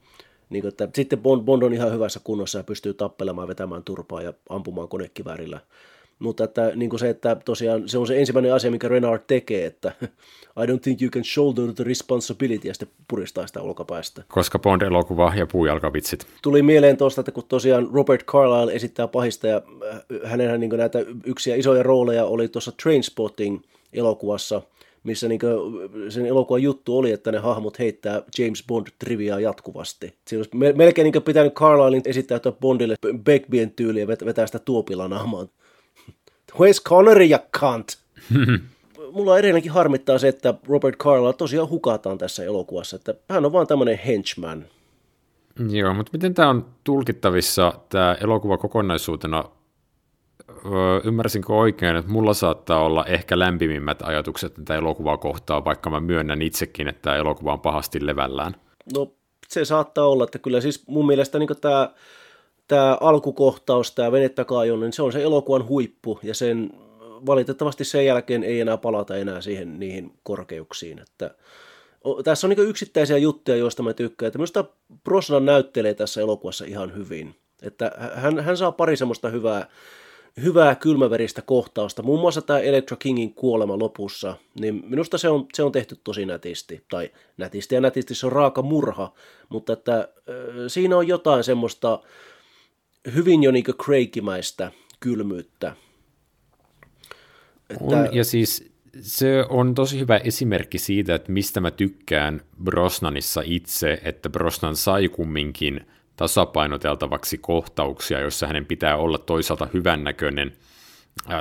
Niin kuin, että sitten Bond, Bond on ihan hyvässä kunnossa ja pystyy tappelemaan, vetämään turpaa ja ampumaan konekiväärillä mutta että, niin kuin se, että tosiaan se on se ensimmäinen asia, mikä Renard tekee, että I don't think you can shoulder the responsibility, ja sitten puristaa sitä olkapäästä. Koska Bond-elokuva ja puujalkavitsit. Tuli mieleen tuosta, että kun tosiaan Robert Carlyle esittää pahista, ja äh, hänen niin näitä yksiä isoja rooleja oli tuossa Trainspotting-elokuvassa, missä niin sen elokuvan juttu oli, että ne hahmot heittää James Bond-triviaa jatkuvasti. Siinä olisi melkein niin pitänyt Carlylein esittäytyä Bondille Begbien tyyliä vetää sitä tuopilanaamaan. Where's Connery, ja cunt? Mulla edelleenkin harmittaa se, että Robert Carlyle tosiaan hukataan tässä elokuvassa, että hän on vaan tämmöinen henchman. Joo, mutta miten tämä on tulkittavissa, tämä elokuva kokonaisuutena? ymmärsinkö oikein, että mulla saattaa olla ehkä lämpimimmät ajatukset tätä elokuvaa kohtaan, vaikka mä myönnän itsekin, että tämä elokuva on pahasti levällään? No se saattaa olla, että kyllä siis mun mielestä niin tämä tämä alkukohtaus, tämä venettakaajun, niin se on se elokuvan huippu, ja sen valitettavasti sen jälkeen ei enää palata enää siihen niihin korkeuksiin. Että, tässä on niin yksittäisiä juttuja, joista mä tykkään. Että minusta Brosnan näyttelee tässä elokuvassa ihan hyvin. Että hän, hän saa pari semmoista hyvää, hyvää kylmäveristä kohtausta. Muun muassa tämä Electra Kingin kuolema lopussa, niin minusta se on, se on tehty tosi nätisti. Tai nätisti ja nätisti se on raaka murha, mutta että, äh, siinä on jotain semmoista hyvin jo niin Craigimäistä kylmyyttä. Että... On, ja siis se on tosi hyvä esimerkki siitä, että mistä mä tykkään Brosnanissa itse, että Brosnan sai kumminkin tasapainoteltavaksi kohtauksia, joissa hänen pitää olla toisaalta hyvännäköinen,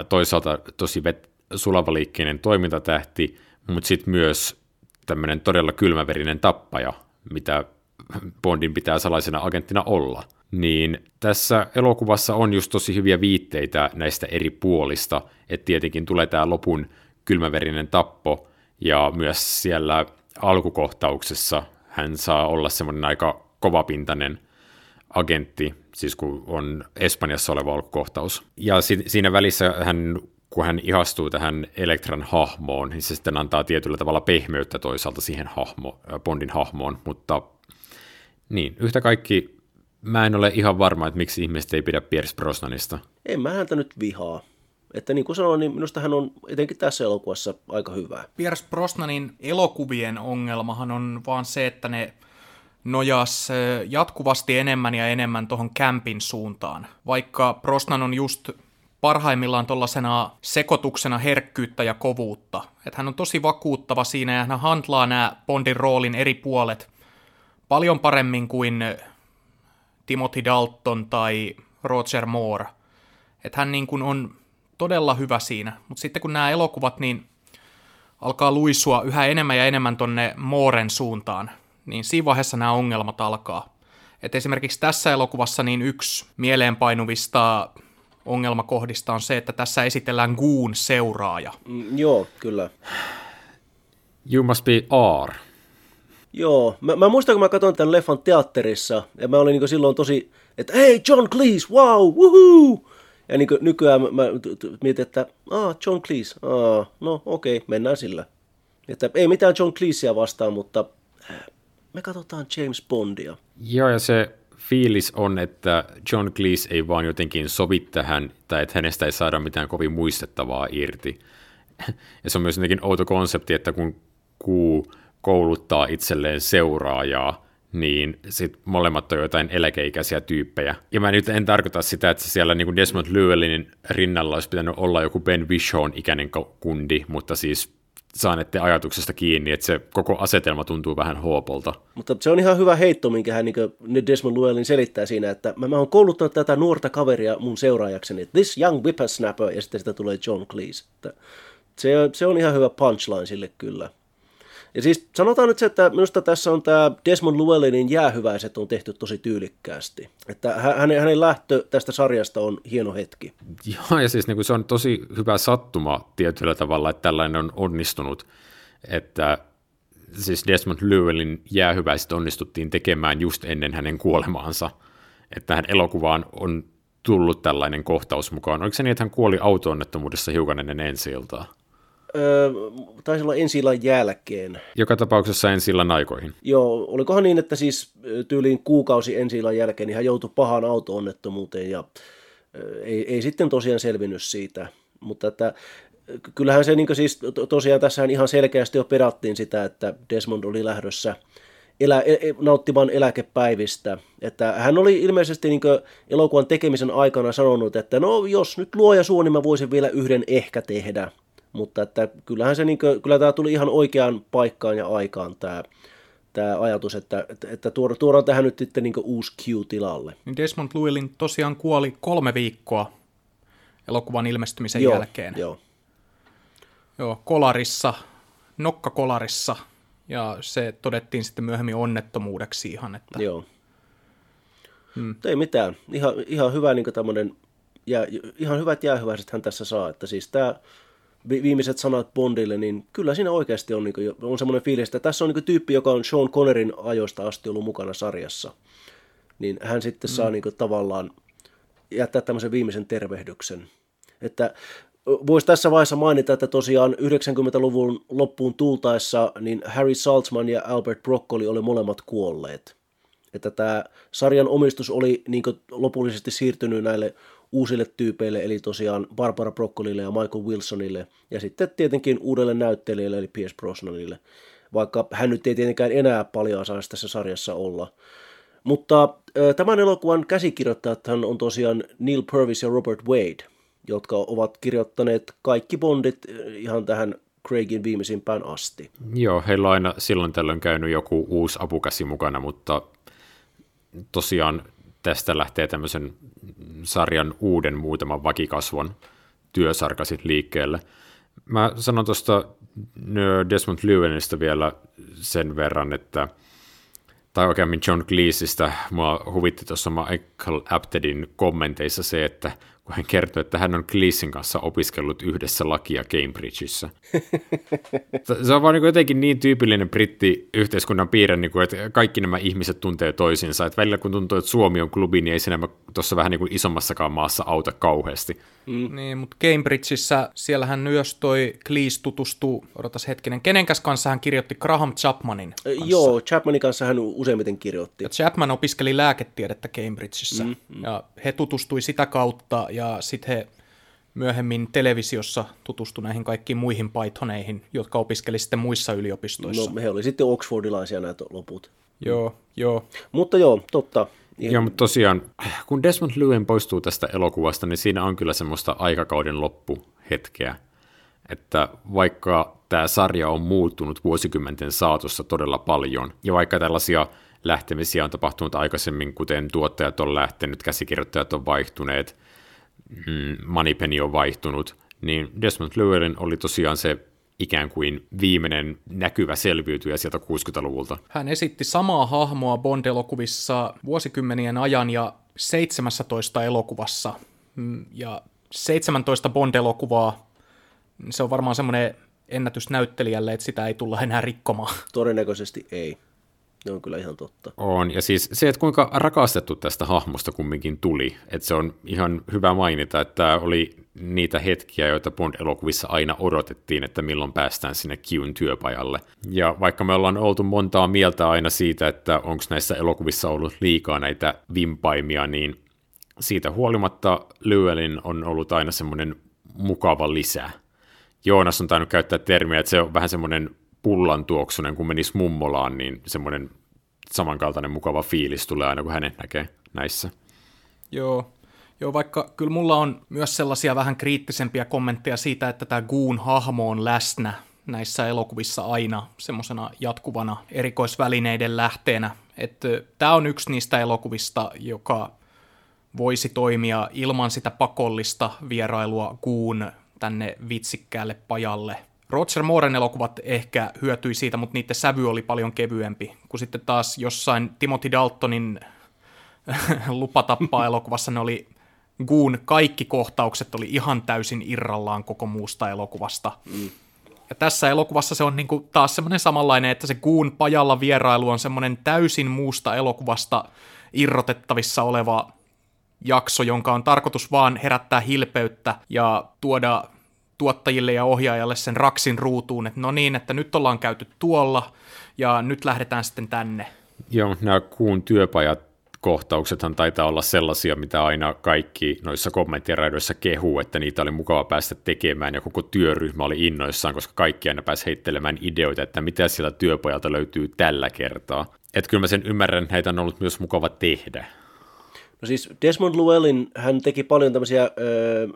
toisaalta tosi vet- sulavaliikkeinen toimintatähti, mutta sitten myös tämmöinen todella kylmäverinen tappaja, mitä Bondin pitää salaisena agenttina olla – niin tässä elokuvassa on just tosi hyviä viitteitä näistä eri puolista, että tietenkin tulee tämä lopun kylmäverinen tappo, ja myös siellä alkukohtauksessa hän saa olla semmoinen aika kovapintainen agentti, siis kun on Espanjassa oleva alkukohtaus. Ja si- siinä välissä hän, kun hän ihastuu tähän Elektran hahmoon, niin se sitten antaa tietyllä tavalla pehmeyttä toisaalta siihen hahmo, Bondin hahmoon, mutta niin, yhtä kaikki mä en ole ihan varma, että miksi ihmiset ei pidä Pierce Brosnanista. En mä häntä nyt vihaa. Että niin kuin sanoin, niin minusta hän on etenkin tässä elokuvassa aika hyvä. Pierce Brosnanin elokuvien ongelmahan on vaan se, että ne nojas jatkuvasti enemmän ja enemmän tuohon kämpin suuntaan. Vaikka Brosnan on just parhaimmillaan tuollaisena sekoituksena herkkyyttä ja kovuutta. Että hän on tosi vakuuttava siinä ja hän handlaa nämä Bondin roolin eri puolet paljon paremmin kuin Timothy Dalton tai Roger Moore. Että hän niin kuin on todella hyvä siinä, mutta sitten kun nämä elokuvat niin alkaa luisua yhä enemmän ja enemmän tonne Mooren suuntaan, niin siinä vaiheessa nämä ongelmat alkaa. Et esimerkiksi tässä elokuvassa niin yksi mieleenpainuvista ongelmakohdista on se, että tässä esitellään Goon seuraaja. Mm, joo, kyllä. You must be R. Joo, mä, mä muistan, kun mä katsoin tämän leffan teatterissa, ja mä olin niin silloin tosi, että hei, John Cleese, wow, woohoo! Ja niin nykyään mä mietin, että ah, John Cleese, ah, no okei, okay, mennään sillä. Että ei mitään John Cleesea vastaan, mutta äh, me katsotaan James Bondia. Joo, ja se fiilis on, että John Cleese ei vaan jotenkin sovi tähän, tai että hänestä ei saada mitään kovin muistettavaa irti. Ja se on myös jotenkin outo konsepti, että kun kuu kouluttaa itselleen seuraajaa, niin sit molemmat on jotain eläkeikäisiä tyyppejä. Ja mä nyt en tarkoita sitä, että siellä niin Desmond Llewellinin rinnalla olisi pitänyt olla joku Ben Wishon ikäinen kundi, mutta siis saanette ajatuksesta kiinni, että se koko asetelma tuntuu vähän hoopolta. Mutta se on ihan hyvä heitto, minkä hän niin Desmond Llewellyn selittää siinä, että mä, mä oon kouluttanut tätä nuorta kaveria mun seuraajakseni, this young whippersnapper, ja sitten sitä tulee John Cleese. Se, se on ihan hyvä punchline sille kyllä. Ja siis sanotaan nyt se, että minusta tässä on tämä Desmond Llewellinin jäähyväiset on tehty tosi tyylikkäästi. Että hänen, hänen lähtö tästä sarjasta on hieno hetki. Joo, ja siis niin kuin se on tosi hyvä sattuma tietyllä tavalla, että tällainen on onnistunut. Että siis Desmond Llewellin jäähyväiset onnistuttiin tekemään just ennen hänen kuolemaansa. Että tähän elokuvaan on tullut tällainen kohtaus mukaan. Oliko se niin, että hän kuoli auto-onnettomuudessa hiukan ennen ensi iltaa? Öö, taisi olla ensi jälkeen. Joka tapauksessa ensi aikoihin. Joo, olikohan niin, että siis tyyliin kuukausi ensi jälkeen niin hän joutui pahaan auto-onnettomuuteen ja ei, ei sitten tosiaan selvinnyt siitä. Mutta että kyllähän se niin siis tosiaan tässä ihan selkeästi jo perattiin sitä, että Desmond oli lähdössä elä, e, e, nauttimaan eläkepäivistä. Että hän oli ilmeisesti niin elokuvan tekemisen aikana sanonut, että no jos nyt luoja suo, niin mä voisin vielä yhden ehkä tehdä. Mutta että kyllähän se, niin kuin, kyllä tämä tuli ihan oikeaan paikkaan ja aikaan tämä, tämä ajatus, että, että, että tuodaan tähän nyt sitten niin uusi Q-tilalle. Niin Desmond Llewellyn tosiaan kuoli kolme viikkoa elokuvan ilmestymisen joo, jälkeen. Joo. Joo, kolarissa, nokkakolarissa, ja se todettiin sitten myöhemmin onnettomuudeksi ihan. Että... Joo. Hmm. Ei mitään. Ihan, ihan hyvä niin tämmöinen, jää, ihan hyvät jäähyväiset hän tässä saa. Että siis tämä viimeiset sanat Bondille, niin kyllä siinä oikeasti on, niin kuin, on semmoinen fiilis, että tässä on niin kuin, tyyppi, joka on Sean Connerin ajoista asti ollut mukana sarjassa. Niin hän sitten mm. saa niin kuin, tavallaan jättää tämmöisen viimeisen tervehdyksen. Että voisi tässä vaiheessa mainita, että tosiaan 90-luvun loppuun tultaessa niin Harry Saltzman ja Albert Broccoli oli molemmat kuolleet. Että tämä sarjan omistus oli niin lopullisesti siirtynyt näille uusille tyypeille, eli tosiaan Barbara Broccolille ja Michael Wilsonille, ja sitten tietenkin uudelle näyttelijälle, eli Pierce Brosnanille, vaikka hän nyt ei tietenkään enää paljon saisi tässä sarjassa olla. Mutta tämän elokuvan käsikirjoittajat on tosiaan Neil Purvis ja Robert Wade, jotka ovat kirjoittaneet kaikki Bondit ihan tähän Craigin viimeisimpään asti. Joo, heillä on aina silloin tällöin käynyt joku uusi apukäsi mukana, mutta tosiaan tästä lähtee tämmöisen sarjan uuden muutaman vakikasvon työsarkasit liikkeelle. Mä sanon tuosta Desmond Llewellynistä vielä sen verran, että tai oikeammin John Cleeseistä, mua huvitti tuossa Michael Aptedin kommenteissa se, että kun hän kertoi, että hän on Cleesin kanssa opiskellut yhdessä lakia Cambridgeissa. Se on vaan niin jotenkin niin tyypillinen britti-yhteiskunnan piirre, niin kuin, että kaikki nämä ihmiset tuntee toisinsa. Että välillä kun tuntuu, että Suomi on klubi, niin ei se tuossa vähän niin kuin isommassakaan maassa auta kauheasti. Mm. Niin, mutta Cambridgeissa, siellähän myös toi Cleese tutustuu, odotas hetkinen, kenenkäs kanssa hän kirjoitti Graham Chapmanin kanssa. Joo, Chapmanin kanssa hän useimmiten kirjoitti. Ja Chapman opiskeli lääketiedettä Cambridgeissa, mm, mm. ja he tutustui sitä kautta, ja sitten he myöhemmin televisiossa tutustui näihin kaikkiin muihin Pythoneihin, jotka opiskeli sitten muissa yliopistoissa. No he oli sitten Oxfordilaisia näitä loput. Joo, joo. Mutta joo, totta. Ihan... Joo, mutta tosiaan, kun Desmond Llewellyn poistuu tästä elokuvasta, niin siinä on kyllä semmoista aikakauden loppuhetkeä. Että vaikka tämä sarja on muuttunut vuosikymmenten saatossa todella paljon, ja vaikka tällaisia lähtemisiä on tapahtunut aikaisemmin, kuten tuottajat on lähtenyt, käsikirjoittajat on vaihtuneet, mm, Moneypenny on vaihtunut, niin Desmond Llewellyn oli tosiaan se ikään kuin viimeinen näkyvä selviytyjä sieltä 60-luvulta. Hän esitti samaa hahmoa Bond-elokuvissa vuosikymmenien ajan ja 17 elokuvassa. Mm, ja 17 Bond-elokuvaa, se on varmaan semmoinen ennätys näyttelijälle, että sitä ei tulla enää rikkomaan. Todennäköisesti ei. Se on kyllä ihan totta. On, ja siis se, että kuinka rakastettu tästä hahmosta kumminkin tuli, että se on ihan hyvä mainita, että oli niitä hetkiä, joita Bond-elokuvissa aina odotettiin, että milloin päästään sinne Qn työpajalle. Ja vaikka me ollaan oltu montaa mieltä aina siitä, että onko näissä elokuvissa ollut liikaa näitä vimpaimia, niin siitä huolimatta Llewellyn on ollut aina semmoinen mukava lisä. Joonas on tainnut käyttää termiä, että se on vähän semmoinen pullan tuoksunen, kun menisi mummolaan, niin semmoinen samankaltainen mukava fiilis tulee aina, kun hänen näkee näissä. Joo, Joo, vaikka kyllä mulla on myös sellaisia vähän kriittisempiä kommentteja siitä, että tämä Goon hahmo on läsnä näissä elokuvissa aina semmoisena jatkuvana erikoisvälineiden lähteenä. Että tämä on yksi niistä elokuvista, joka voisi toimia ilman sitä pakollista vierailua Goon tänne vitsikkäälle pajalle. Roger Mooren elokuvat ehkä hyötyi siitä, mutta niiden sävy oli paljon kevyempi, kun sitten taas jossain Timothy Daltonin lupatappaa elokuvassa ne oli Goon kaikki kohtaukset oli ihan täysin irrallaan koko muusta elokuvasta. Mm. Ja tässä elokuvassa se on niinku taas semmoinen samanlainen, että se Goon pajalla vierailu on semmoinen täysin muusta elokuvasta irrotettavissa oleva jakso, jonka on tarkoitus vaan herättää hilpeyttä ja tuoda tuottajille ja ohjaajalle sen raksin ruutuun, että no niin, että nyt ollaan käyty tuolla ja nyt lähdetään sitten tänne. Joo, nämä kuun työpajat kohtauksethan taitaa olla sellaisia, mitä aina kaikki noissa kommenttiradoissa kehuu, että niitä oli mukava päästä tekemään ja koko työryhmä oli innoissaan, koska kaikki aina pääsi heittelemään ideoita, että mitä sieltä työpajalta löytyy tällä kertaa. Että kyllä mä sen ymmärrän, heitä on ollut myös mukava tehdä. No siis Desmond Llewellyn, hän teki paljon tämmöisiä äh,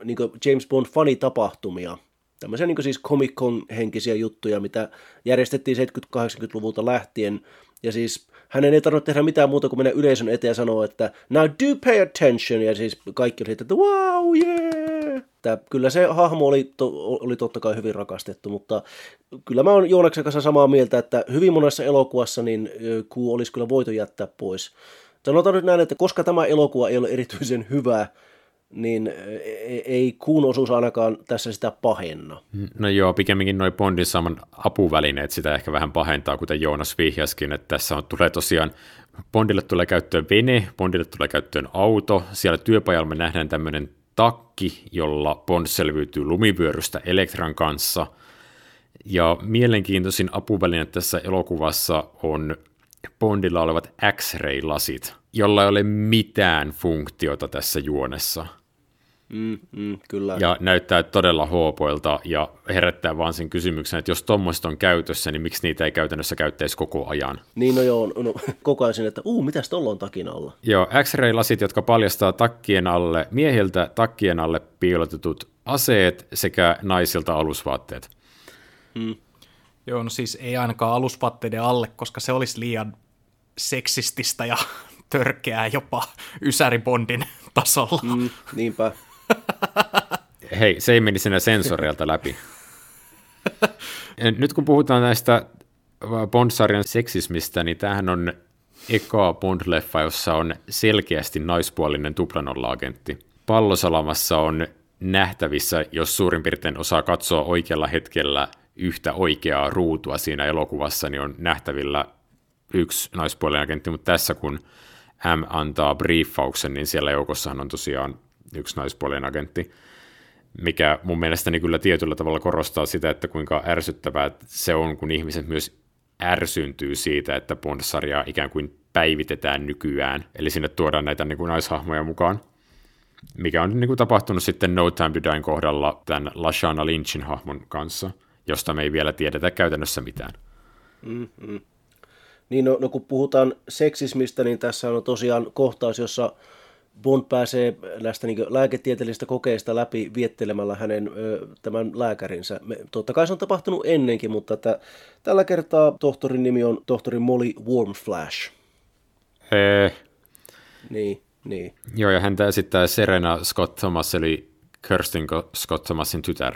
niin James Bond-fanitapahtumia, tämmöisiä niin siis Comic Con-henkisiä juttuja, mitä järjestettiin 70-80-luvulta lähtien, ja siis hänen ei tarvitse tehdä mitään muuta kuin mennä yleisön eteen ja sanoa, että now do pay attention, ja siis kaikki oli että wow, yeah! Tää, kyllä se hahmo oli, to, oli totta kai hyvin rakastettu, mutta kyllä mä oon Joonaksen kanssa samaa mieltä, että hyvin monessa elokuvassa niin kuu olisi kyllä voitu jättää pois. Sanotaan nyt näin, että koska tämä elokuva ei ole erityisen hyvä, niin ei kuun osuus ainakaan tässä sitä pahenna. No joo, pikemminkin noin Bondin saaman apuvälineet sitä ehkä vähän pahentaa, kuten Joonas vihjaskin, että tässä on, tulee tosiaan, Bondille tulee käyttöön vene, Bondille tulee käyttöön auto, siellä työpajalla me nähdään tämmöinen takki, jolla Bond selviytyy lumivyörystä Elektran kanssa, ja mielenkiintoisin apuväline tässä elokuvassa on Bondilla olevat X-ray-lasit, jolla ei ole mitään funktiota tässä juonessa. Mm, mm, kyllä. Ja näyttää todella huopoilta ja herättää vaan sen kysymyksen, että jos tuommoista on käytössä, niin miksi niitä ei käytännössä käyttäisi koko ajan? Niin, no joo, no, koko ajan että uu, mitäs tuolla on takin alla? Joo, X-ray-lasit, jotka paljastaa takkien alle, miehiltä takkien alle piilotetut aseet sekä naisilta alusvaatteet. Mm. Joo, no siis ei ainakaan alusvaatteiden alle, koska se olisi liian seksististä ja törkeää jopa Ysäribondin tasolla. Mm, niinpä. Hei, se ei meni sinne sensoreilta läpi. Nyt kun puhutaan näistä Bond-sarjan seksismistä, niin tämähän on eka Bond-leffa, jossa on selkeästi naispuolinen tuplanolla-agentti. Pallosalamassa on nähtävissä, jos suurin piirtein osaa katsoa oikealla hetkellä yhtä oikeaa ruutua siinä elokuvassa, niin on nähtävillä yksi naispuolinen agentti, mutta tässä kun M antaa briefauksen, niin siellä joukossahan on tosiaan yksi naispuolinen agentti, mikä mun mielestäni kyllä tietyllä tavalla korostaa sitä, että kuinka ärsyttävää se on, kun ihmiset myös ärsyntyy siitä, että Bond-sarjaa ikään kuin päivitetään nykyään, eli sinne tuodaan näitä niin kuin naishahmoja mukaan, mikä on niin kuin tapahtunut sitten No Time to Dine kohdalla tämän Lashana Lynchin hahmon kanssa, josta me ei vielä tiedetä käytännössä mitään. Mm-hmm. Niin no, no kun puhutaan seksismistä, niin tässä on tosiaan kohtaus, jossa Bond pääsee näistä niin lääketieteellisistä kokeista läpi viettelemällä hänen ö, tämän lääkärinsä. Me, totta kai se on tapahtunut ennenkin, mutta että, tällä kertaa tohtorin nimi on tohtori Molly Warmflash. Eh. Niin, niin. Joo, ja häntä esittää Serena Scott Thomas, eli Kirsten Scott Thomasin tytär.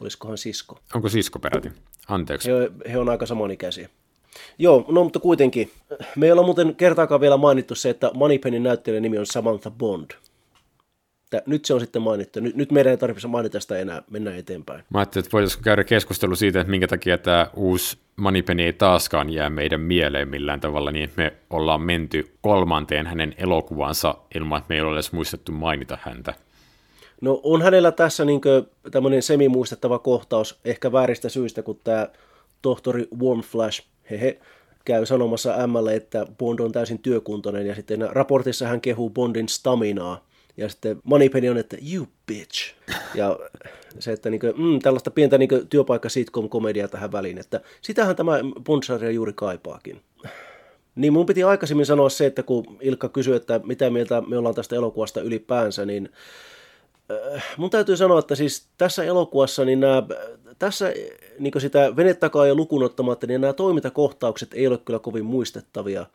Olisikohan sisko? Onko sisko peräti? Anteeksi. He, he on aika samanikäisiä. Joo, no mutta kuitenkin. Me ei olla muuten kertaakaan vielä mainittu se, että Moneypennin näyttelijän nimi on Samantha Bond. Tää, nyt se on sitten mainittu. Nyt, nyt meidän ei tarvitse mainita sitä enää, mennä eteenpäin. Mä ajattelin, että voitaisiin käydä keskustelu siitä, että minkä takia tämä uusi Moneypenny ei taaskaan jää meidän mieleen millään tavalla, niin me ollaan menty kolmanteen hänen elokuvansa ilman, että meillä olisi muistettu mainita häntä. No on hänellä tässä niin tämmöinen semimuistettava kohtaus, ehkä vääristä syistä, kun tämä tohtori Warm Flash, hehe, käy sanomassa Mlle, että Bond on täysin työkuntoinen, ja sitten raportissa hän kehuu Bondin staminaa, ja sitten Moneypenny on, että you bitch. Ja se, että niin kuin, mm, tällaista pientä niin työpaikka sitcom-komediaa tähän väliin, että sitähän tämä Bond-sarja juuri kaipaakin. Niin mun piti aikaisemmin sanoa se, että kun Ilkka kysyi, että mitä mieltä me ollaan tästä elokuvasta ylipäänsä, niin äh, mun täytyy sanoa, että siis tässä elokuvassa, niin nämä, tässä niin sitä venetakaa ja lukunottamatta, niin nämä toimintakohtaukset ei ole kyllä kovin muistettavia.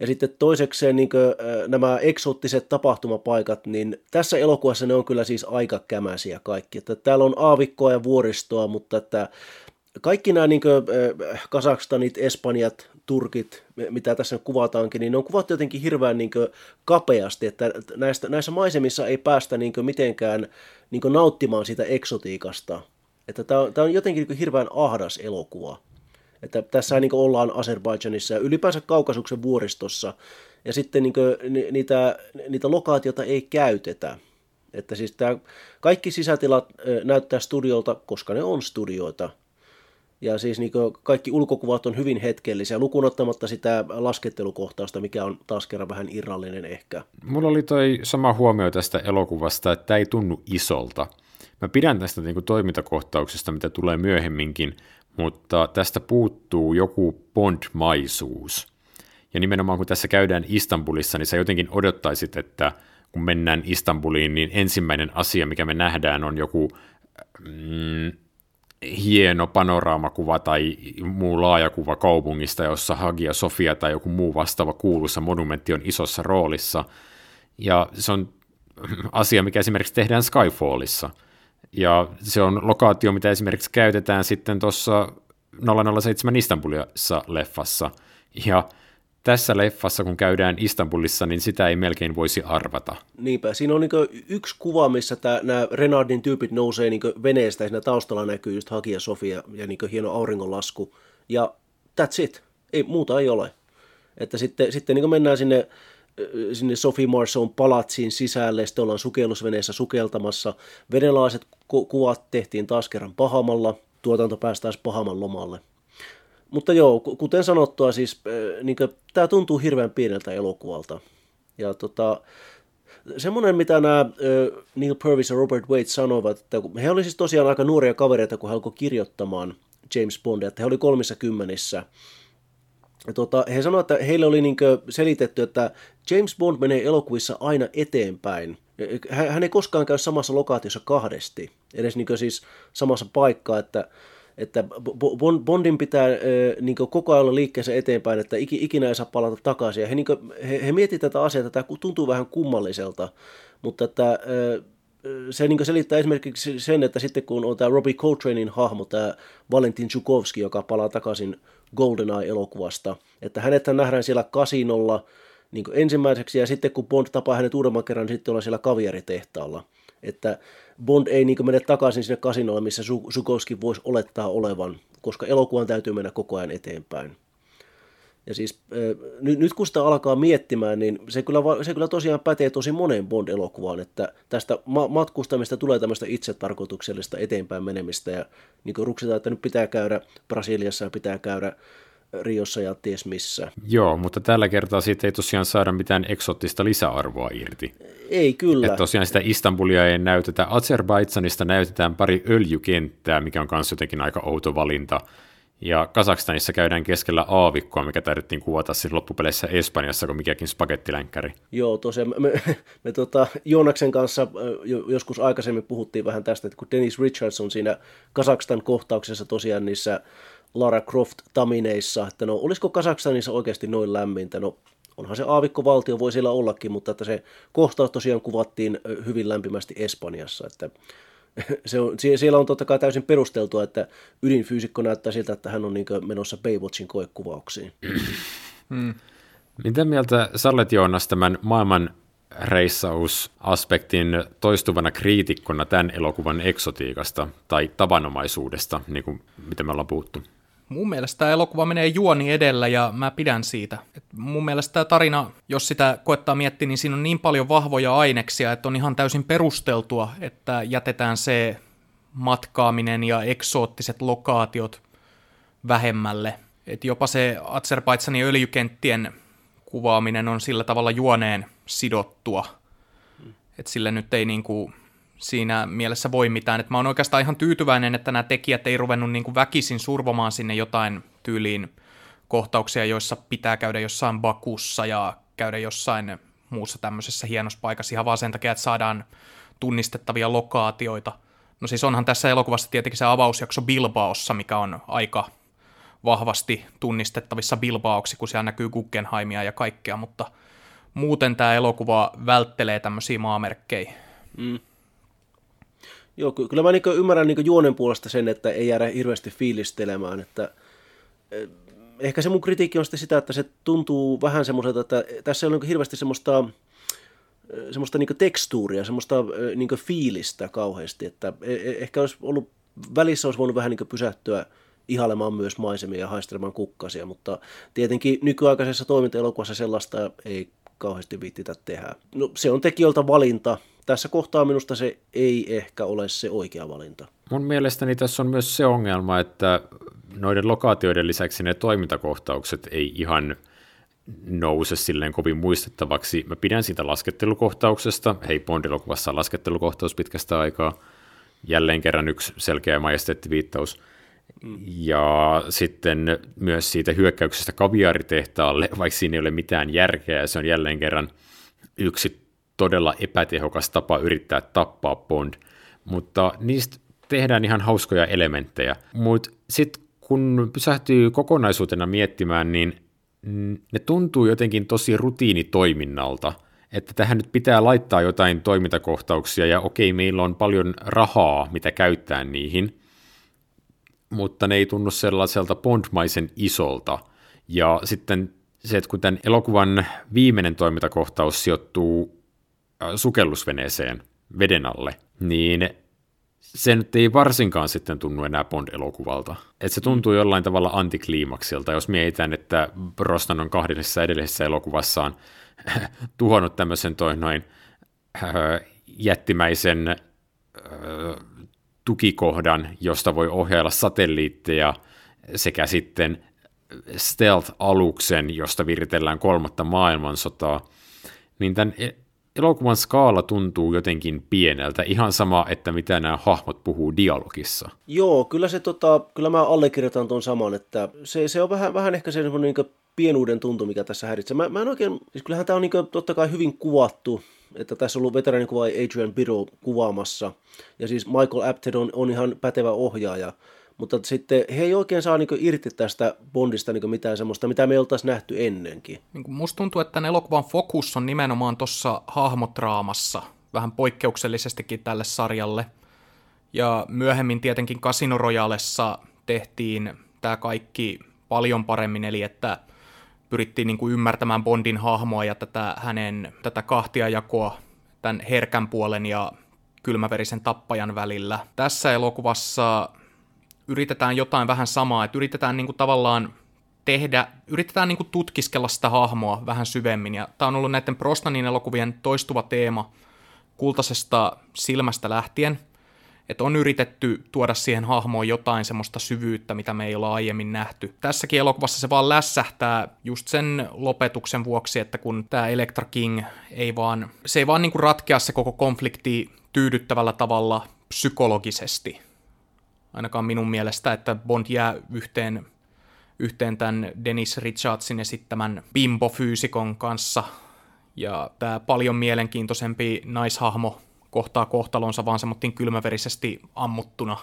Ja sitten toisekseen niin kuin, nämä eksoottiset tapahtumapaikat, niin tässä elokuvassa ne on kyllä siis aika kämäsiä kaikki. Että täällä on aavikkoa ja vuoristoa, mutta että kaikki nämä niin kuin, Kasakstanit, Espanjat, Turkit, mitä tässä kuvataankin, niin ne on kuvattu jotenkin hirveän niin kuin, kapeasti, että näistä, näissä maisemissa ei päästä niin kuin, mitenkään niin kuin, nauttimaan sitä eksotiikasta. Että tämä on, tämä on jotenkin niin hirveän ahdas elokuva. Että tässä niin ollaan Azerbaidžanissa ja ylipäänsä Kaukasuksen vuoristossa, ja sitten niin kuin, niitä, niitä lokaatioita ei käytetä. Että siis tämä, kaikki sisätilat näyttää studiolta, koska ne on studioita. Ja siis niin kaikki ulkokuvat on hyvin hetkellisiä, lukunottamatta sitä laskettelukohtausta, mikä on taas kerran vähän irrallinen ehkä. Mulla oli toi sama huomio tästä elokuvasta, että tämä ei tunnu isolta. Mä pidän tästä niin kuin toimintakohtauksesta, mitä tulee myöhemminkin, mutta tästä puuttuu joku Bond-maisuus. Ja nimenomaan kun tässä käydään Istanbulissa, niin sä jotenkin odottaisit, että kun mennään Istanbuliin, niin ensimmäinen asia, mikä me nähdään, on joku mm, hieno panoraamakuva tai muu laajakuva kaupungista, jossa Hagia Sofia tai joku muu vastaava kuuluisa monumentti on isossa roolissa. Ja se on asia, mikä esimerkiksi tehdään Skyfallissa – ja se on lokaatio, mitä esimerkiksi käytetään sitten tuossa 007 Istanbulissa leffassa. Ja tässä leffassa, kun käydään Istanbulissa, niin sitä ei melkein voisi arvata. Niinpä, siinä on niin yksi kuva, missä nämä Renardin tyypit nousee niin veneestä, ja siinä taustalla näkyy just Hagia Sofia ja niin hieno auringonlasku, ja that's it, ei, muuta ei ole. Että sitten, sitten niin mennään sinne sinne Sophie Marceau palatsiin sisälle, sitten ollaan sukellusveneessä sukeltamassa. Venelaiset ku- kuvat tehtiin taas kerran Pahamalla, tuotanto pääsi Pahaman lomalle. Mutta joo, kuten sanottua, siis niin tämä tuntuu hirveän pieneltä elokuvalta. Ja tota, semmoinen, mitä nämä Neil Purvis ja Robert Wade sanoivat, että he olivat siis tosiaan aika nuoria kavereita, kun he alkoivat kirjoittamaan James Bondia, että he olivat kolmissa kymmenissä – tota, he sanoivat, että heille oli niin selitetty, että James Bond menee elokuvissa aina eteenpäin. Hän ei koskaan käy samassa lokaatiossa kahdesti, edes niin siis samassa paikkaa, että, että Bondin pitää niin koko ajan olla liikkeessä eteenpäin, että ikinä ei saa palata takaisin. Ja he, niin kuin, he, he miettivät tätä asiaa, että tämä tuntuu vähän kummalliselta, mutta että se niin selittää esimerkiksi sen, että sitten kun on tämä Robbie Coltranein hahmo, tämä Valentin Chukovski, joka palaa takaisin GoldenEye-elokuvasta, että hänet nähdään siellä kasinolla niin ensimmäiseksi, ja sitten kun Bond tapaa hänet uudemman kerran, niin sitten ollaan siellä kaviaritehtaalla. Että Bond ei niin mene takaisin sinne kasinolle, missä Chukovski voisi olettaa olevan, koska elokuvan täytyy mennä koko ajan eteenpäin. Ja siis nyt, nyt kun sitä alkaa miettimään, niin se kyllä, se kyllä tosiaan pätee tosi moneen Bond-elokuvaan, että tästä ma- matkustamista tulee tämmöistä itsetarkoituksellista eteenpäin menemistä ja niin kuin ruksitaan, että nyt pitää käydä Brasiliassa ja pitää käydä Riossa ja ties missä. Joo, mutta tällä kertaa siitä ei tosiaan saada mitään eksottista lisäarvoa irti. Ei kyllä. Että tosiaan sitä Istanbulia ei näytetä. Azerbaidsanista näytetään pari öljykenttää, mikä on myös jotenkin aika outo valinta. Ja Kazakstanissa käydään keskellä aavikkoa, mikä taidettiin kuvata siis loppupeleissä Espanjassa kuin mikäkin spagettilänkkäri. Joo, tosiaan me, me, me tota, Joonaksen kanssa joskus aikaisemmin puhuttiin vähän tästä, että kun Dennis Richardson siinä Kazakstan kohtauksessa tosiaan niissä Lara Croft-tamineissa, että no olisiko Kazakstanissa oikeasti noin lämmintä, no onhan se aavikkovaltio, voi siellä ollakin, mutta että se kohtaus tosiaan kuvattiin hyvin lämpimästi Espanjassa, että se on, siellä on totta kai täysin perusteltua, että ydinfyysikko näyttää siltä, että hän on niin menossa Baywatchin koekuvauksiin. Hmm. Mitä mieltä sä olet Joonas tämän maailman reissausaspektin toistuvana kriitikkona tämän elokuvan eksotiikasta tai tavanomaisuudesta, niin kuin mitä me ollaan puhuttu? Mun mielestä tämä elokuva menee juoni edellä ja mä pidän siitä. Et mun mielestä tämä tarina, jos sitä koettaa miettiä, niin siinä on niin paljon vahvoja aineksia, että on ihan täysin perusteltua, että jätetään se matkaaminen ja eksoottiset lokaatiot vähemmälle. Et jopa se Azerbaidsanin öljykenttien kuvaaminen on sillä tavalla juoneen sidottua. Että sille nyt ei niinku siinä mielessä voi mitään. Et mä oon oikeastaan ihan tyytyväinen, että nämä tekijät ei ruvennut niinku väkisin survomaan sinne jotain tyyliin kohtauksia, joissa pitää käydä jossain Bakussa ja käydä jossain muussa tämmöisessä hienossa paikassa ihan vaan sen takia, että saadaan tunnistettavia lokaatioita. No siis onhan tässä elokuvassa tietenkin se avausjakso Bilbaossa, mikä on aika vahvasti tunnistettavissa Bilbaoksi, kun siellä näkyy Guggenheimia ja kaikkea, mutta muuten tämä elokuva välttelee tämmöisiä maamerkkejä. Mm. Joo, kyllä mä niin ymmärrän niin juonen puolesta sen, että ei jäädä hirveästi fiilistelemään, että eh, ehkä se mun kritiikki on sitten sitä, että se tuntuu vähän semmoiselta, että tässä ei ole niin hirveästi semmoista, eh, semmoista niin tekstuuria, semmoista eh, niin fiilistä kauheasti, että ehkä olisi ollut, välissä olisi voinut vähän niin pysähtyä ihailemaan myös maisemia ja haistelemaan kukkasia, mutta tietenkin nykyaikaisessa toimintaelokuvassa sellaista ei kauheasti viittitä tehdä. No, se on tekijöiltä valinta. Tässä kohtaa minusta se ei ehkä ole se oikea valinta. Mun mielestäni tässä on myös se ongelma, että noiden lokaatioiden lisäksi ne toimintakohtaukset ei ihan nouse silleen kovin muistettavaksi. Mä pidän siitä laskettelukohtauksesta. Hei, Bond-elokuvassa on laskettelukohtaus pitkästä aikaa. Jälleen kerran yksi selkeä majesteettiviittaus. Ja sitten myös siitä hyökkäyksestä kaviaritehtaalle, vaikka siinä ei ole mitään järkeä, se on jälleen kerran yksi todella epätehokas tapa yrittää tappaa Bond. Mutta niistä tehdään ihan hauskoja elementtejä. Mutta sitten kun pysähtyy kokonaisuutena miettimään, niin ne tuntuu jotenkin tosi rutiinitoiminnalta, että tähän nyt pitää laittaa jotain toimintakohtauksia, ja okei, meillä on paljon rahaa, mitä käyttää niihin, mutta ne ei tunnu sellaiselta Bondmaisen isolta. Ja sitten se, että kun tämän elokuvan viimeinen toimintakohtaus sijoittuu sukellusveneeseen veden alle, niin se nyt ei varsinkaan sitten tunnu enää Bond-elokuvalta. Että se tuntuu jollain tavalla antikliimaksilta, jos mietitään, että Brosnan on kahdessa edellisessä elokuvassaan tuhonnut tämmöisen toi noin äh, jättimäisen äh, tukikohdan, josta voi ohjailla satelliitteja sekä sitten stealth-aluksen, josta viritellään kolmatta maailmansotaa, niin tämän e- elokuvan skaala tuntuu jotenkin pieneltä, ihan sama, että mitä nämä hahmot puhuu dialogissa. Joo, kyllä se tota, kyllä mä allekirjoitan tuon saman, että se, se on vähän, vähän ehkä se niin pienuuden tuntu, mikä tässä häiritsee. Mä, mä en oikein, siis kyllähän tämä on niin totta kai hyvin kuvattu, että tässä on ollut veteraanikuva Adrian Biro kuvaamassa, ja siis Michael Apted on, on ihan pätevä ohjaaja, mutta sitten he ei oikein saa niin irti tästä Bondista niin mitään semmoista, mitä me ei oltaisi nähty ennenkin. Niin musta tuntuu, että tämän elokuvan fokus on nimenomaan tuossa hahmotraamassa, vähän poikkeuksellisestikin tälle sarjalle. Ja myöhemmin tietenkin Casino Royalessa tehtiin tämä kaikki paljon paremmin, eli että pyrittiin niin kuin ymmärtämään Bondin hahmoa ja tätä hänen tätä kahtiajakoa tämän herkän puolen ja kylmäverisen tappajan välillä. Tässä elokuvassa yritetään jotain vähän samaa, että yritetään niin kuin tavallaan tehdä, yritetään niin kuin tutkiskella sitä hahmoa vähän syvemmin, ja tämä on ollut näiden Prostanin elokuvien toistuva teema kultaisesta silmästä lähtien, että on yritetty tuoda siihen hahmoon jotain semmoista syvyyttä, mitä me ei olla aiemmin nähty. Tässäkin elokuvassa se vaan lässähtää just sen lopetuksen vuoksi, että kun tämä Electra King ei vaan, se ei vaan niinku ratkea se koko konflikti tyydyttävällä tavalla psykologisesti. Ainakaan minun mielestä, että Bond jää yhteen, yhteen tämän Dennis Richardsin esittämän bimbo-fyysikon kanssa. Ja tämä paljon mielenkiintoisempi naishahmo kohtaa kohtalonsa vaan semmoittiin kylmäverisesti ammuttuna,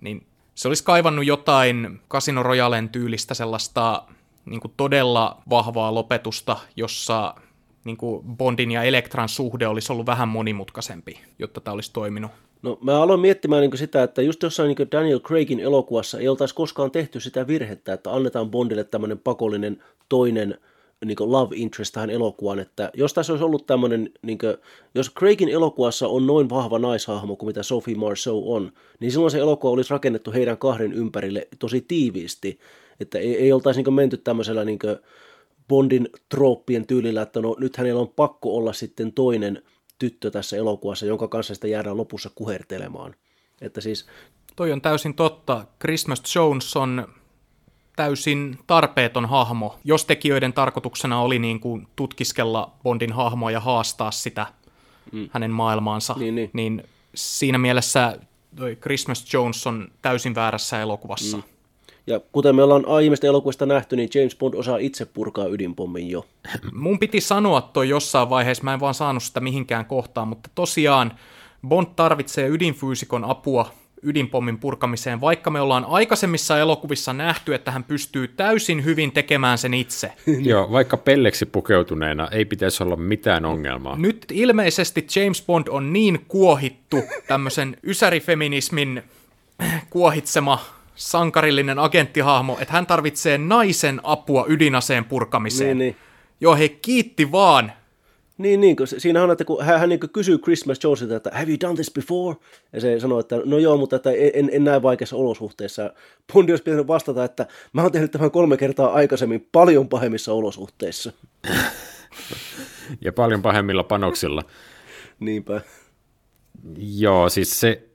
niin se olisi kaivannut jotain Casino Royalen tyylistä sellaista niin kuin todella vahvaa lopetusta, jossa niin kuin Bondin ja Elektran suhde olisi ollut vähän monimutkaisempi, jotta tämä olisi toiminut. No mä aloin miettimään niin sitä, että just jossain niin Daniel Craigin elokuvassa ei oltaisi koskaan tehty sitä virhettä, että annetaan Bondille tämmöinen pakollinen toinen niin love interest tähän elokuvaan, että jos tässä olisi ollut tämmöinen, niin kuin, jos Craigin elokuvassa on noin vahva naishahmo kuin mitä Sophie Marceau on, niin silloin se elokuva olisi rakennettu heidän kahden ympärille tosi tiiviisti, että ei, ei oltaisi niin menty tämmöisellä niin Bondin trooppien tyylillä, että no nyt hänellä on pakko olla sitten toinen tyttö tässä elokuvassa, jonka kanssa sitä jäädään lopussa kuhertelemaan. Että siis... Toi on täysin totta. Christmas Jones on täysin tarpeeton hahmo, jos tekijöiden tarkoituksena oli niin kuin tutkiskella Bondin hahmoa ja haastaa sitä mm. hänen maailmaansa, niin, niin. niin siinä mielessä toi Christmas Jones on täysin väärässä elokuvassa. Mm. Ja kuten me ollaan aiemmista elokuvista nähty, niin James Bond osaa itse purkaa ydinpommin jo. Mun piti sanoa toi jossain vaiheessa, mä en vaan saanut sitä mihinkään kohtaan, mutta tosiaan Bond tarvitsee ydinfyysikon apua ydinpommin purkamiseen, vaikka me ollaan aikaisemmissa elokuvissa nähty, että hän pystyy täysin hyvin tekemään sen itse. Joo, vaikka pelleksi pukeutuneena ei pitäisi olla mitään ongelmaa. Nyt ilmeisesti James Bond on niin kuohittu tämmöisen ysärifeminismin kuohitsema sankarillinen agenttihahmo, että hän tarvitsee naisen apua ydinaseen purkamiseen. Niin, niin. Joo, he kiitti vaan. Niin, niin kun siinä on, että kun hän, hän niin kysyy Christmas Jonesilta, että have you done this before? Ja se sanoo, että no joo, mutta että en, en näe vaikeassa olosuhteissa. Bondi olisi pitänyt vastata, että mä oon tehnyt tämän kolme kertaa aikaisemmin paljon pahemmissa olosuhteissa. ja paljon pahemmilla panoksilla. Niinpä. Joo, siis se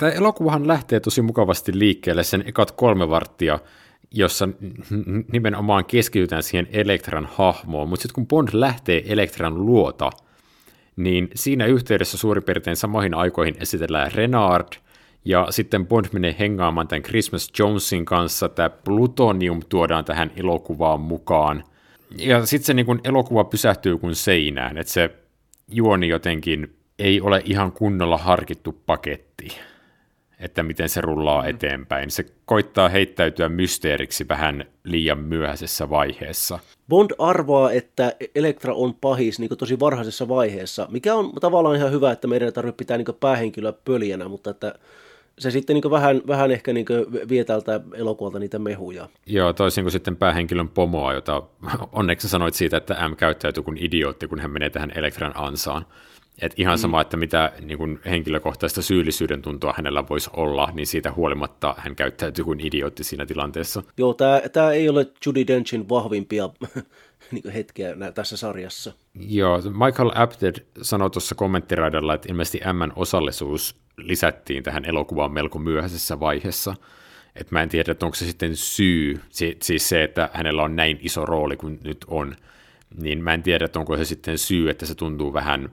Tämä elokuvahan lähtee tosi mukavasti liikkeelle sen ekat kolme varttia, jossa nimenomaan keskitytään siihen Elektran hahmoon, mutta sitten kun Bond lähtee Elektran luota, niin siinä yhteydessä suurin piirtein samoihin aikoihin esitellään Renard, ja sitten Bond menee hengaamaan tämän Christmas Jonesin kanssa, tämä plutonium tuodaan tähän elokuvaan mukaan, ja sitten se niin kun elokuva pysähtyy kuin seinään, että se juoni jotenkin ei ole ihan kunnolla harkittu paketti että miten se rullaa mm. eteenpäin. Se koittaa heittäytyä mysteeriksi vähän liian myöhäisessä vaiheessa. Bond arvaa, että Elektra on pahis niin tosi varhaisessa vaiheessa, mikä on tavallaan ihan hyvä, että meidän ei tarvitse pitää niin päähenkilöä pöljänä, mutta että se sitten niin vähän, vähän ehkä niin vie tältä elokuvalta niitä mehuja. Joo, toisin kuin sitten päähenkilön pomoa, jota onneksi sanoit siitä, että M käyttäytyy kuin idiootti, kun hän menee tähän Elektran ansaan. Et ihan sama, mm. että mitä niin kun henkilökohtaista syyllisyyden tuntua hänellä voisi olla, niin siitä huolimatta hän käyttäytyy kuin idiootti siinä tilanteessa. Joo, tämä ei ole Judy Denchin vahvimpia niin hetkeä tässä sarjassa. Joo, Michael Apted sanoi tuossa kommenttiraidalla, että ilmeisesti M osallisuus lisättiin tähän elokuvaan melko myöhäisessä vaiheessa. Et mä en tiedä, että onko se sitten syy, siis se, että hänellä on näin iso rooli kuin nyt on, niin mä en tiedä, että onko se sitten syy, että se tuntuu vähän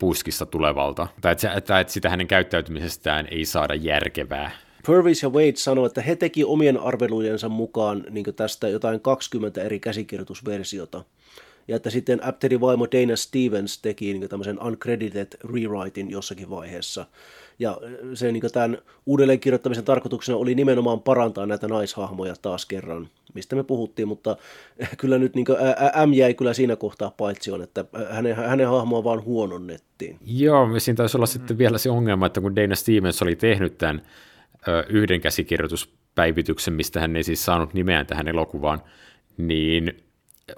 puskista tulevalta, tai että, että, että sitä hänen käyttäytymisestään ei saada järkevää. Purvis ja Wade sanoi, että he teki omien arvelujensa mukaan niin tästä jotain 20 eri käsikirjoitusversiota. Ja että sitten Apterin vaimo Dana Stevens teki niin tämmöisen uncredited rewriting jossakin vaiheessa. Ja se niin tämän uudelleenkirjoittamisen tarkoituksena oli nimenomaan parantaa näitä naishahmoja taas kerran, mistä me puhuttiin, mutta kyllä nyt niin M jäi kyllä siinä kohtaa paitsi että hänen, hänen hahmoa vaan huononnettiin. Joo, siinä taisi olla sitten vielä se ongelma, että kun Dana Stevens oli tehnyt tämän yhden käsikirjoituspäivityksen, mistä hän ei siis saanut nimeään tähän elokuvaan, niin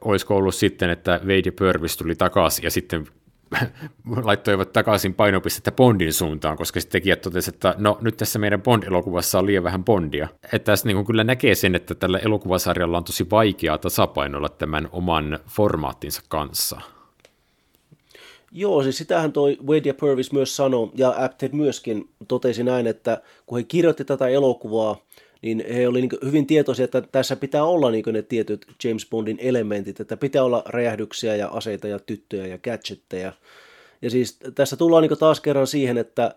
olisiko ollut sitten, että Wade ja Purvis tuli takaisin ja sitten laittoivat takaisin painopistettä Bondin suuntaan, koska sitten tekijät totesivat, että no nyt tässä meidän Bond-elokuvassa on liian vähän Bondia. Että tässä niin kyllä näkee sen, että tällä elokuvasarjalla on tosi vaikeaa tasapainoilla tämän oman formaattinsa kanssa. Joo, siis sitähän toi Wade ja Purvis myös sanoi, ja Apted myöskin totesi näin, että kun he kirjoitti tätä elokuvaa, niin he oli niin hyvin tietoisia, että tässä pitää olla niin ne tietyt James Bondin elementit, että pitää olla räjähdyksiä ja aseita ja tyttöjä ja gadgetteja. Ja siis tässä tullaan niin taas kerran siihen, että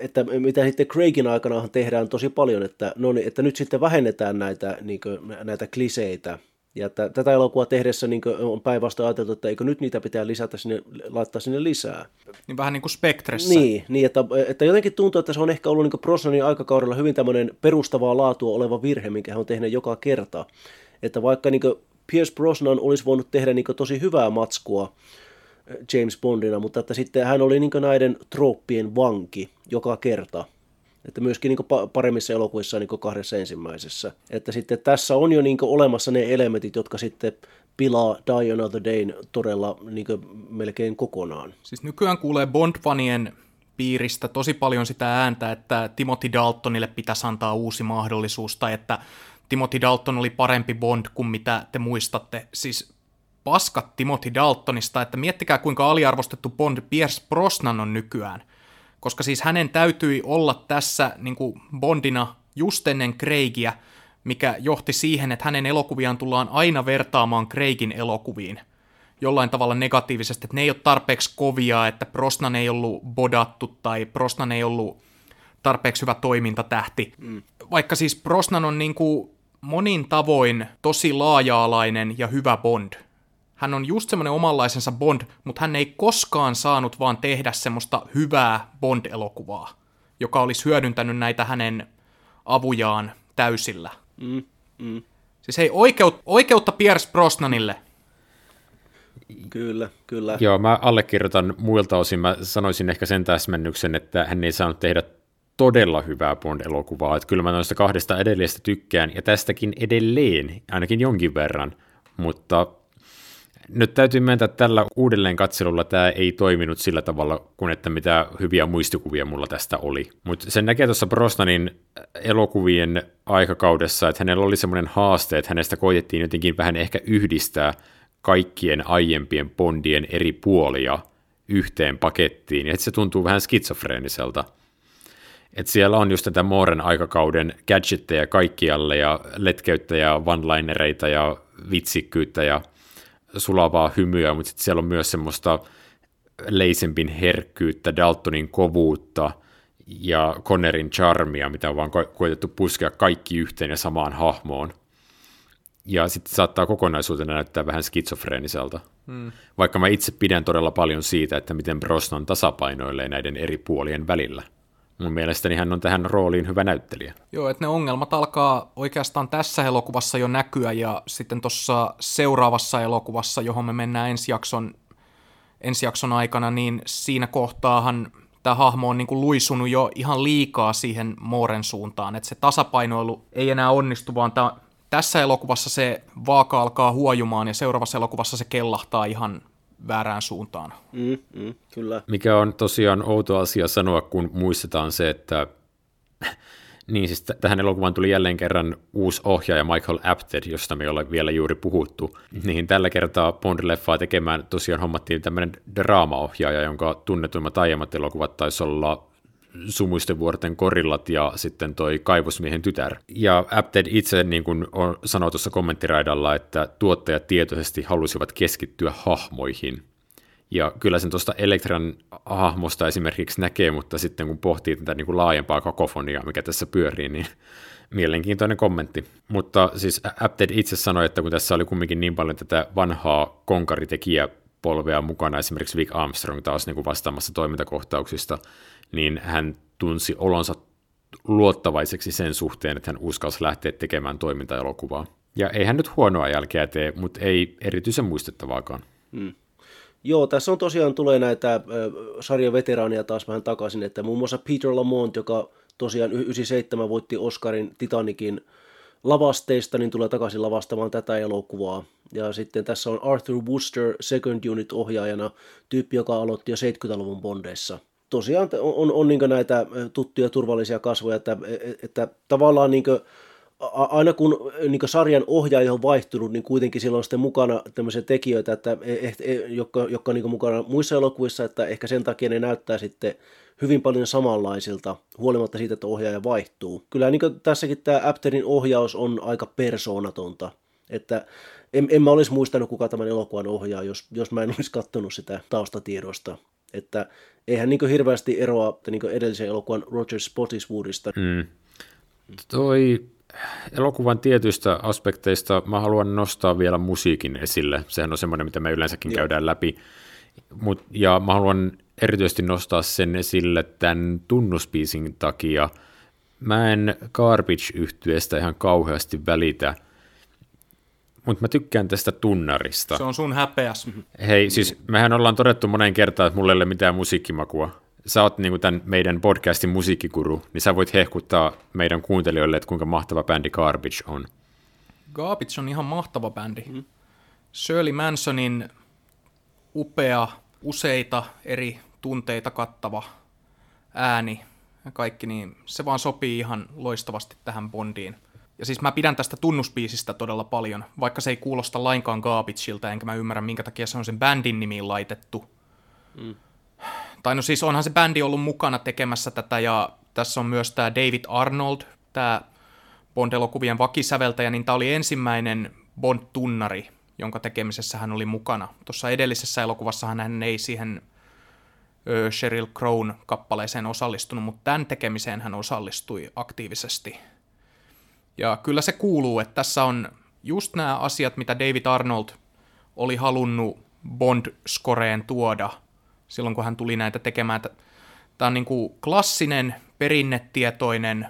että mitä sitten Craigin aikana tehdään tosi paljon, että, no niin, että nyt sitten vähennetään näitä, niin kuin, näitä kliseitä, ja että tätä elokuvaa tehdessä niin on päinvastoin ajateltu, että eikö nyt niitä pitää lisätä sinne, laittaa sinne lisää. Niin vähän niin kuin spektressä. Niin, niin että, että jotenkin tuntuu, että se on ehkä ollut niin Brosnanin aikakaudella hyvin tämmöinen perustavaa laatua oleva virhe, minkä hän on tehnyt joka kerta. Että vaikka niin Pierce Brosnan olisi voinut tehdä niin tosi hyvää matskua eh, James Bondina, mutta että sitten hän oli niin näiden trooppien vanki joka kerta – Että myöskin niin paremmissa elokuvissa niin kahdessa ensimmäisessä. Että sitten tässä on jo niin olemassa ne elementit, jotka sitten pilaa Die Another Day todella niin melkein kokonaan. Siis nykyään kuulee Bond-fanien piiristä tosi paljon sitä ääntä, että Timothy Daltonille pitäisi antaa uusi mahdollisuus, tai että Timothy Dalton oli parempi Bond kuin mitä te muistatte. Siis paskat Timothy Daltonista, että miettikää kuinka aliarvostettu Bond Pierce Brosnan on nykyään. Koska siis hänen täytyi olla tässä niin kuin Bondina just ennen Craigia, mikä johti siihen, että hänen elokuviaan tullaan aina vertaamaan Craigin elokuviin jollain tavalla negatiivisesti, että ne ei ole tarpeeksi kovia, että Brosnan ei ollut bodattu tai Brosnan ei ollut tarpeeksi hyvä toimintatähti. Mm. Vaikka siis Brosnan on niin kuin monin tavoin tosi laaja-alainen ja hyvä Bond. Hän on just semmoinen omanlaisensa Bond, mutta hän ei koskaan saanut vaan tehdä semmoista hyvää Bond-elokuvaa, joka olisi hyödyntänyt näitä hänen avujaan täysillä. Mm, mm. Siis hei, oikeut, oikeutta Pierce Brosnanille. Kyllä, kyllä. Joo, mä allekirjoitan muilta osin. Mä sanoisin ehkä sen täsmennyksen, että hän ei saanut tehdä todella hyvää Bond-elokuvaa. Että kyllä mä noista kahdesta edellisestä tykkään, ja tästäkin edelleen, ainakin jonkin verran. Mutta nyt täytyy myöntää, että tällä uudelleen katselulla tämä ei toiminut sillä tavalla, kuin että mitä hyviä muistikuvia mulla tästä oli. Mutta sen näkee tuossa Brosnanin elokuvien aikakaudessa, että hänellä oli semmoinen haaste, että hänestä koitettiin jotenkin vähän ehkä yhdistää kaikkien aiempien Bondien eri puolia yhteen pakettiin, ja että se tuntuu vähän skitsofreeniselta. Että siellä on just tätä Mooren aikakauden gadgetteja kaikkialle ja letkeyttä ja one-linereita ja vitsikkyyttä ja sulavaa hymyä, mutta sitten siellä on myös semmoista leisempin herkkyyttä, Daltonin kovuutta ja Connerin charmia, mitä on vaan ko- koetettu puskea kaikki yhteen ja samaan hahmoon. Ja sitten saattaa kokonaisuutena näyttää vähän skitsofreeniselta. Hmm. Vaikka mä itse pidän todella paljon siitä, että miten Brosnan tasapainoilee näiden eri puolien välillä. Mun mielestäni hän on tähän rooliin hyvä näyttelijä. Joo, että ne ongelmat alkaa oikeastaan tässä elokuvassa jo näkyä ja sitten tuossa seuraavassa elokuvassa, johon me mennään ensi jakson, ensi jakson aikana, niin siinä kohtaahan tämä hahmo on niin kuin luisunut jo ihan liikaa siihen Mooren suuntaan, että se tasapainoilu ei enää onnistu, vaan tämä, tässä elokuvassa se vaaka alkaa huojumaan ja seuraavassa elokuvassa se kellahtaa ihan väärään suuntaan. Mm, mm, kyllä. Mikä on tosiaan outo asia sanoa, kun muistetaan se, että niin siis t- tähän elokuvaan tuli jälleen kerran uusi ohjaaja Michael Apted, josta me ei ole vielä juuri puhuttu. Niin tällä kertaa Bond-leffaa tekemään tosiaan hommattiin tämmöinen draamaohjaaja, jonka tunnetuimmat aiemmat elokuvat taisi olla Sumuisten vuorten korillat ja sitten toi kaivosmiehen tytär. Ja Apted itse niin kuin on, sanoi tuossa kommenttiraidalla, että tuottajat tietoisesti halusivat keskittyä hahmoihin. Ja kyllä sen tuosta Elektran hahmosta esimerkiksi näkee, mutta sitten kun pohtii tätä niin kuin laajempaa kakofoniaa, mikä tässä pyörii, niin mielenkiintoinen kommentti. Mutta siis Apted itse sanoi, että kun tässä oli kumminkin niin paljon tätä vanhaa konkaritekijä polvea mukana, esimerkiksi Vic Armstrong taas niin kuin vastaamassa toimintakohtauksista, niin hän tunsi olonsa luottavaiseksi sen suhteen, että hän uskalsi lähteä tekemään toimintaelokuvaa. Ja ei hän nyt huonoa jälkeä tee, mutta ei erityisen muistettavaakaan. Hmm. Joo, tässä on tosiaan tulee näitä sarjan veteraania taas vähän takaisin, että muun muassa Peter Lamont, joka tosiaan 97 voitti Oscarin Titanikin lavasteista, niin tulee takaisin lavastamaan tätä elokuvaa. Ja sitten tässä on Arthur Wooster Second Unit ohjaajana, tyyppi, joka aloitti jo 70-luvun Bondeissa tosiaan on, on, on niin näitä tuttuja turvallisia kasvoja, että, että tavallaan niin aina kun niin sarjan ohjaaja on vaihtunut, niin kuitenkin silloin on sitten mukana tämmöisiä tekijöitä, että, e, e, jotka, jotka niin mukana muissa elokuvissa, että ehkä sen takia ne näyttää sitten hyvin paljon samanlaisilta, huolimatta siitä, että ohjaaja vaihtuu. Kyllä niin tässäkin tämä Apterin ohjaus on aika persoonatonta, että en, en mä olisi muistanut, kuka tämän elokuvan ohjaa, jos, jos mä en olisi katsonut sitä taustatiedosta. Että eihän niin hirveästi eroa niin edellisen elokuvan Roger Spottiswoodista. Mm. Toi elokuvan tietyistä aspekteista mä haluan nostaa vielä musiikin esille. Sehän on semmoinen, mitä me yleensäkin Joo. käydään läpi. Mut, ja mä haluan erityisesti nostaa sen esille tämän tunnuspiisin takia. Mä en Garbage-yhtyeestä ihan kauheasti välitä – mutta mä tykkään tästä tunnarista. Se on sun häpeäs. Hei, siis mehän ollaan todettu moneen kertaan, että mulla ei ole mitään musiikkimakua. sä oot niin tämän meidän podcastin musiikkikuru, niin sä voit hehkuttaa meidän kuuntelijoille, että kuinka mahtava bändi Garbage on. Garbage on ihan mahtava bändi. Mm. Shirley Mansonin upea, useita eri tunteita kattava ääni ja kaikki, niin se vaan sopii ihan loistavasti tähän Bondiin. Ja siis mä pidän tästä tunnuspiisistä todella paljon, vaikka se ei kuulosta lainkaan Garbageilta, enkä mä ymmärrä, minkä takia se on sen bändin nimiin laitettu. Mm. Tai no siis onhan se bändi ollut mukana tekemässä tätä, ja tässä on myös tämä David Arnold, tämä Bond-elokuvien vakisäveltäjä, niin tämä oli ensimmäinen Bond-tunnari, jonka tekemisessä hän oli mukana. Tuossa edellisessä elokuvassa hän ei siihen Sheryl Crown kappaleeseen osallistunut, mutta tämän tekemiseen hän osallistui aktiivisesti. Ja kyllä se kuuluu, että tässä on just nämä asiat, mitä David Arnold oli halunnut Bond-skoreen tuoda silloin, kun hän tuli näitä tekemään. Tämä on niin kuin klassinen, perinnetietoinen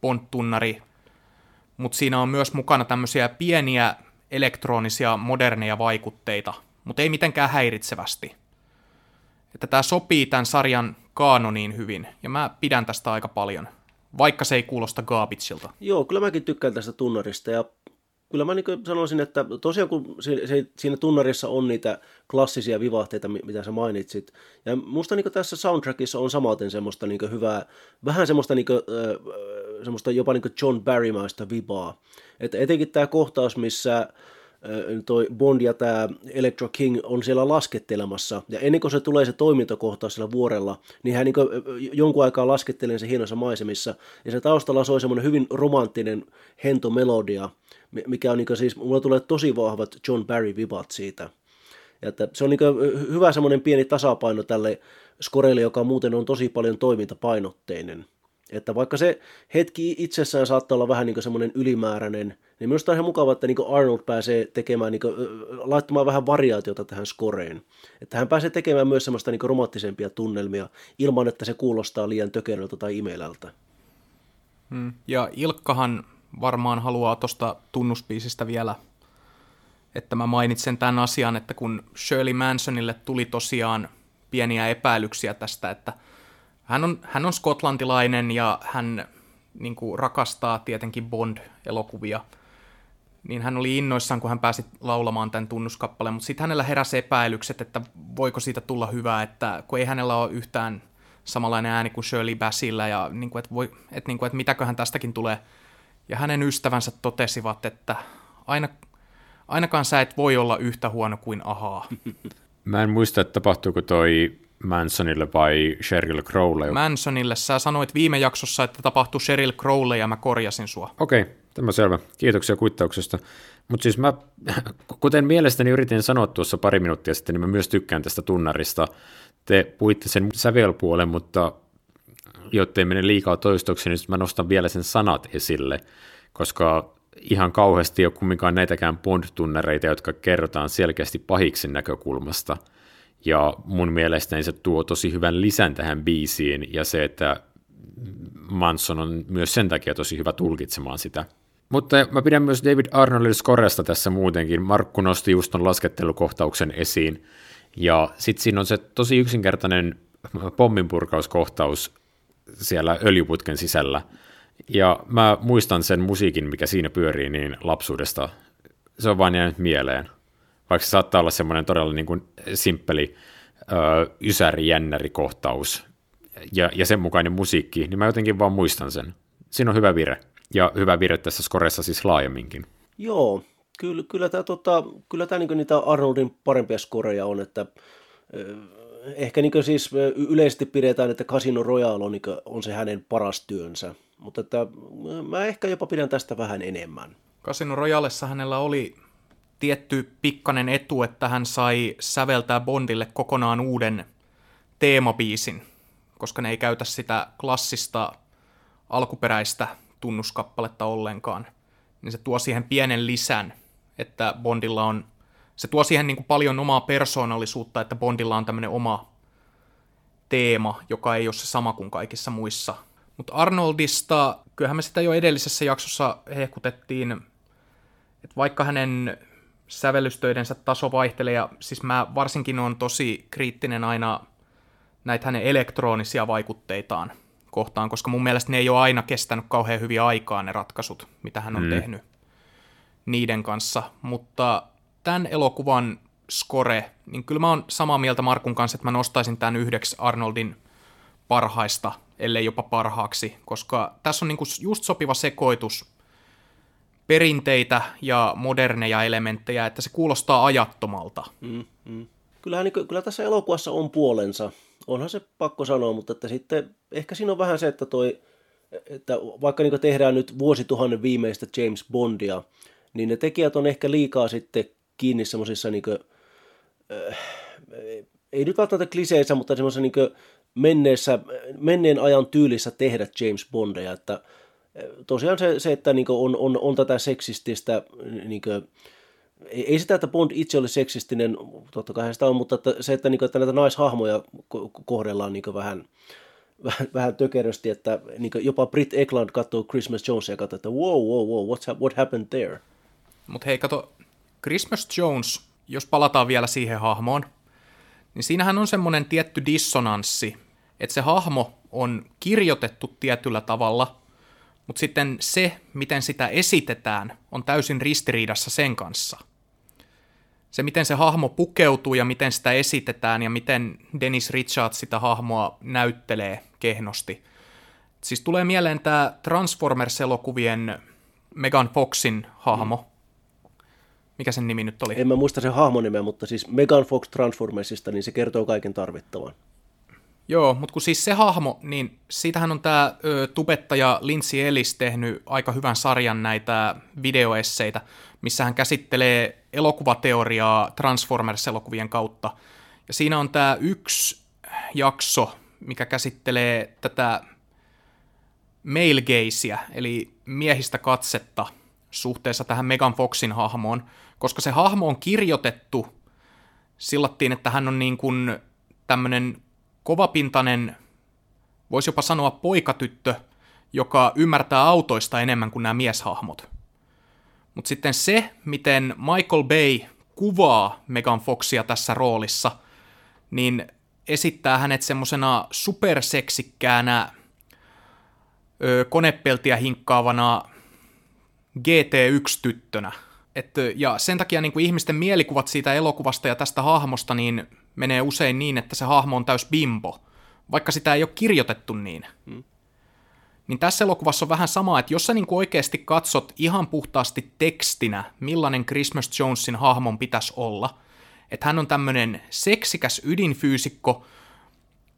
Bond-tunnari, mutta siinä on myös mukana tämmöisiä pieniä elektronisia, moderneja vaikutteita, mutta ei mitenkään häiritsevästi. Että tämä sopii tämän sarjan kaanoniin hyvin, ja mä pidän tästä aika paljon, vaikka se ei kuulosta Gaabitsilta. Joo, kyllä mäkin tykkään tästä tunnarista, ja kyllä mä niin sanoisin, että tosiaan kun siinä tunnarissa on niitä klassisia vivahteita, mitä sä mainitsit, ja musta niin tässä soundtrackissa on samaten semmoista niin hyvää, vähän semmoista, niin kuin, semmoista jopa niin John Barrymaista vibaa. Että etenkin tämä kohtaus, missä toi Bond ja tämä Electro King on siellä laskettelemassa, ja ennen kuin se tulee se toimintokohtaus siellä vuorella, niin hän niin jonkun aikaa laskettelee se hienossa maisemissa, ja se taustalla soi semmoinen hyvin romanttinen hento melodia, mikä on niin siis, mulla tulee tosi vahvat John Barry-vibat siitä. Ja että se on niin hyvä semmoinen pieni tasapaino tälle skorelle, joka muuten on tosi paljon toimintapainotteinen. Että vaikka se hetki itsessään saattaa olla vähän niin semmoinen ylimääräinen, niin minusta on ihan mukava, että niin Arnold pääsee tekemään, niin kuin, laittamaan vähän variaatiota tähän skoreen. Että hän pääsee tekemään myös semmoista niin romanttisempia tunnelmia ilman, että se kuulostaa liian tökeröltä tai imelältä. Hmm. Ja Ilkkahan varmaan haluaa tuosta tunnuspiisistä vielä, että mä mainitsen tämän asian, että kun Shirley Mansonille tuli tosiaan pieniä epäilyksiä tästä, että hän on, hän on skotlantilainen ja hän niin kuin, rakastaa tietenkin Bond-elokuvia, niin hän oli innoissaan, kun hän pääsi laulamaan tämän tunnuskappaleen, mutta sitten hänellä heräsi epäilykset, että voiko siitä tulla hyvää, että kun ei hänellä ole yhtään samanlainen ääni kuin Shirley Bassillä, ja niin kuin, että, voi, että, niin kuin, että mitäköhän tästäkin tulee ja hänen ystävänsä totesivat, että aina, ainakaan sä et voi olla yhtä huono kuin ahaa. Mä en muista, että tapahtuuko toi Mansonille vai Sheryl Crowley? Mansonille. Sä sanoit viime jaksossa, että tapahtui Sheryl Crowley ja mä korjasin sua. Okei, okay, tämä selvä. Kiitoksia kuittauksesta. Mutta siis mä, kuten mielestäni yritin sanoa tuossa pari minuuttia sitten, niin mä myös tykkään tästä tunnarista. Te puitte sen sävelpuolen, mutta jottei mene liikaa toistoksi, niin mä nostan vielä sen sanat esille, koska ihan kauheasti ei ole kumminkaan näitäkään Bond-tunnereita, jotka kerrotaan selkeästi pahiksen näkökulmasta. Ja mun mielestäni se tuo tosi hyvän lisän tähän biisiin, ja se, että Manson on myös sen takia tosi hyvä tulkitsemaan sitä. Mutta mä pidän myös David Arnoldin skoresta tässä muutenkin. Markku nosti just ton laskettelukohtauksen esiin. Ja sitten siinä on se tosi yksinkertainen pomminpurkauskohtaus siellä öljyputken sisällä. Ja mä muistan sen musiikin, mikä siinä pyörii niin lapsuudesta. Se on vain jäänyt mieleen. Vaikka se saattaa olla semmoinen todella niin kuin simppeli ysäri-jännäri-kohtaus ja, ja sen mukainen musiikki, niin mä jotenkin vaan muistan sen. Siinä on hyvä vire. Ja hyvä vire tässä skoressa siis laajemminkin. Joo, kyllä, kyllä tämä, tota, kyllä tämä niin niitä Arnoldin parempia skoreja on, että ehkä niin siis yleisesti pidetään, että Casino Royale on, niin on se hänen paras työnsä, mutta että mä ehkä jopa pidän tästä vähän enemmän. Casino Royalessa hänellä oli tietty pikkanen etu, että hän sai säveltää Bondille kokonaan uuden teemabiisin, koska ne ei käytä sitä klassista alkuperäistä tunnuskappaletta ollenkaan. Niin se tuo siihen pienen lisän, että Bondilla on se tuo siihen niin kuin paljon omaa persoonallisuutta, että Bondilla on tämmöinen oma teema, joka ei ole se sama kuin kaikissa muissa. Mutta Arnoldista, kyllähän me sitä jo edellisessä jaksossa hehkutettiin, että vaikka hänen sävellystöidensä taso vaihtelee, ja siis mä varsinkin on tosi kriittinen aina näitä hänen elektronisia vaikutteitaan kohtaan, koska mun mielestä ne ei ole aina kestänyt kauhean hyviä aikaa ne ratkaisut, mitä hän on mm. tehnyt niiden kanssa, mutta tämän elokuvan score, niin kyllä mä oon samaa mieltä Markun kanssa, että mä nostaisin tämän yhdeksi Arnoldin parhaista, ellei jopa parhaaksi, koska tässä on niinku just sopiva sekoitus perinteitä ja moderneja elementtejä, että se kuulostaa ajattomalta. Mm, mm. Kyllähän niin, kyllä tässä elokuvassa on puolensa, onhan se pakko sanoa, mutta että sitten ehkä siinä on vähän se, että toi, että vaikka niin tehdään nyt vuosituhannen viimeistä James Bondia, niin ne tekijät on ehkä liikaa sitten kiinni semmoisissa niin äh, ei nyt välttämättä kliseissä, mutta semmoisessa niin menneessä, menneen ajan tyylissä tehdä James Bondeja, että tosiaan se, se että niin on, on, on tätä seksististä, niin kuin, ei, ei sitä, että Bond itse oli seksistinen, totta kai sitä on, mutta että se, että, niin kuin, että näitä naishahmoja kohdellaan niin vähän, vähän, vähän tökerösti, että niin jopa Brit Ekland katsoo Christmas Jonesia ja katsoo, että wow, wow, wow, what's, what happened there? Mutta hei, kato, Christmas Jones, jos palataan vielä siihen hahmoon, niin siinähän on semmoinen tietty dissonanssi, että se hahmo on kirjoitettu tietyllä tavalla, mutta sitten se, miten sitä esitetään, on täysin ristiriidassa sen kanssa. Se, miten se hahmo pukeutuu ja miten sitä esitetään ja miten Dennis Richards sitä hahmoa näyttelee kehnosti. Siis tulee mieleen tämä Transformers-elokuvien Megan Foxin hahmo, mm mikä sen nimi nyt oli? En mä muista sen hahmonimeä, mutta siis Megan Fox Transformersista, niin se kertoo kaiken tarvittavan. Joo, mutta kun siis se hahmo, niin siitähän on tämä tubettaja Lindsay Ellis tehnyt aika hyvän sarjan näitä videoesseitä, missä hän käsittelee elokuvateoriaa Transformers-elokuvien kautta. Ja siinä on tämä yksi jakso, mikä käsittelee tätä male eli miehistä katsetta suhteessa tähän Megan Foxin hahmoon, koska se hahmo on kirjoitettu sillattiin, että hän on niin kuin tämmöinen kovapintainen, voisi jopa sanoa poikatyttö, joka ymmärtää autoista enemmän kuin nämä mieshahmot. Mutta sitten se, miten Michael Bay kuvaa Megan Foxia tässä roolissa, niin esittää hänet semmoisena superseksikkäänä konepeltiä hinkkaavana GT1-tyttönä – et, ja sen takia niin kuin ihmisten mielikuvat siitä elokuvasta ja tästä hahmosta niin menee usein niin, että se hahmo on täys bimbo, vaikka sitä ei ole kirjoitettu niin. Hmm. Niin tässä elokuvassa on vähän sama, että jos sä niin oikeasti katsot ihan puhtaasti tekstinä, millainen Christmas Jonesin hahmon pitäisi olla, että hän on tämmöinen seksikäs ydinfyysikko,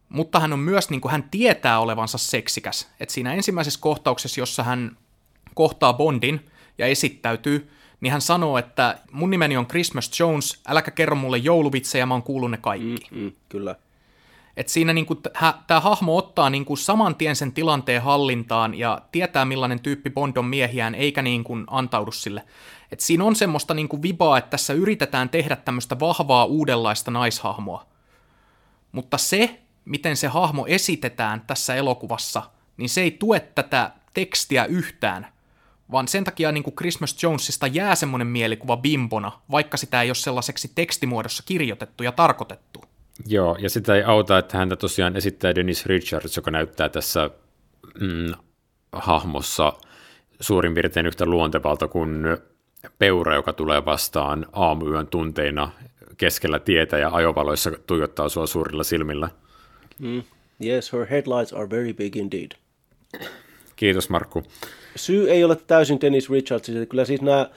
mutta hän on myös, niin kuin hän tietää olevansa seksikäs. Että siinä ensimmäisessä kohtauksessa, jossa hän kohtaa Bondin ja esittäytyy, niin hän sanoo, että mun nimeni on Christmas Jones, äläkä kerro mulle jouluvitsejä, mä oon kuullut ne kaikki. Mm, mm, kyllä. Et siinä niinku, tämä hahmo ottaa niinku saman tien sen tilanteen hallintaan ja tietää millainen tyyppi Bond on miehiään, eikä niinku antaudu sille. Et siinä on semmoista niinku vibaa, että tässä yritetään tehdä tämmöistä vahvaa uudenlaista naishahmoa. Mutta se, miten se hahmo esitetään tässä elokuvassa, niin se ei tue tätä tekstiä yhtään – vaan sen takia niin kuin Christmas Jonesista jää semmoinen mielikuva bimbona, vaikka sitä ei ole sellaiseksi tekstimuodossa kirjoitettu ja tarkoitettu. Joo, ja sitä ei auta, että häntä tosiaan esittää Dennis Richards, joka näyttää tässä mm, hahmossa suurin piirtein yhtä luontevalta kuin peura, joka tulee vastaan aamuyön tunteina keskellä tietä ja ajovaloissa tuijottaa sua suurilla silmillä. Mm. Yes, her headlights are very big indeed. Kiitos Markku syy ei ole täysin Dennis Richards, kyllä siis nämä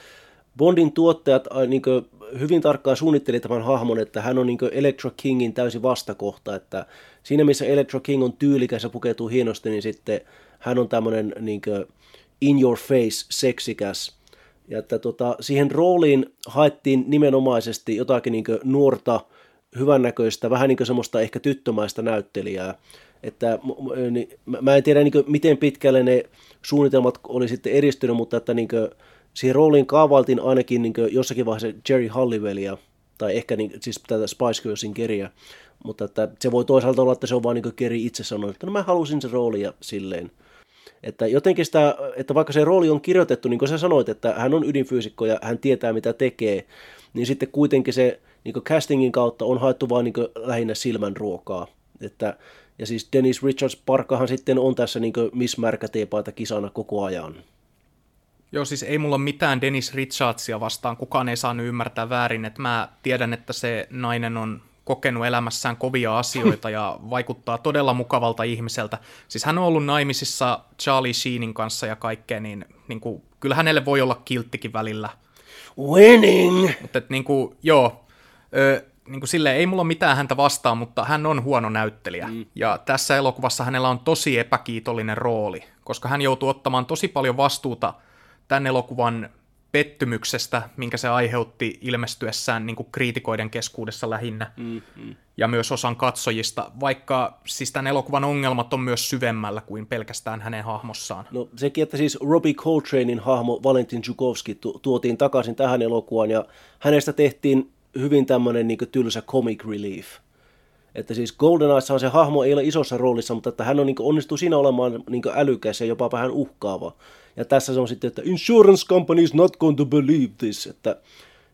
Bondin tuottajat niin hyvin tarkkaan suunnitteli tämän hahmon, että hän on niin Electro Kingin täysin vastakohta, että siinä missä Electro King on tyylikäs ja pukeutuu hienosti, niin sitten hän on tämmöinen niin in your face seksikäs. Ja että tota, siihen rooliin haettiin nimenomaisesti jotakin niin nuorta, hyvännäköistä, vähän niin semmoista ehkä tyttömäistä näyttelijää. Että niin, mä en tiedä niin kuin, miten pitkälle ne suunnitelmat oli sitten eristynyt, mutta että niin kuin, siihen rooliin kaavailtiin ainakin niin kuin, jossakin vaiheessa Jerry Halliwellia, tai ehkä niin, siis tätä Spice Girlsin keriä, mutta että se voi toisaalta olla, että se on vaan niin Keri itse sanonut, että no mä halusin sen roolia silleen. Että jotenkin sitä, että vaikka se rooli on kirjoitettu, niin kuin sä sanoit, että hän on ydinfyysikko ja hän tietää mitä tekee, niin sitten kuitenkin se niin castingin kautta on haettu vain niin lähinnä silmän ruokaa Että, ja siis Dennis Richards Parkahan sitten on tässä niin Miss Märkäteepaita kisana koko ajan. Joo, siis ei mulla mitään Dennis Richardsia vastaan, kukaan ei saanut ymmärtää väärin, että mä tiedän, että se nainen on kokenut elämässään kovia asioita ja vaikuttaa todella mukavalta ihmiseltä. Siis hän on ollut naimisissa Charlie Sheenin kanssa ja kaikkea, niin, niin kuin, kyllä hänelle voi olla kilttikin välillä. Winning! Mutta niin kuin, joo, ö, niin kuin sille ei mulla mitään häntä vastaan, mutta hän on huono näyttelijä. Mm. Ja tässä elokuvassa hänellä on tosi epäkiitollinen rooli, koska hän joutuu ottamaan tosi paljon vastuuta tämän elokuvan pettymyksestä, minkä se aiheutti ilmestyessään niin kuin kriitikoiden keskuudessa lähinnä, mm-hmm. ja myös osan katsojista, vaikka siis tämän elokuvan ongelmat on myös syvemmällä kuin pelkästään hänen hahmossaan. No sekin, että siis Robbie Coltranein hahmo Valentin Zhukovski tu- tuotiin takaisin tähän elokuvaan, ja hänestä tehtiin hyvin tämmöinen niin tylsä comic relief. Että siis GoldenEyessa se hahmo ei ole isossa roolissa, mutta että hän on, niin onnistuu siinä olemaan niin älykäs ja jopa vähän uhkaava. Ja tässä se on sitten, että insurance company is not going to believe this. Että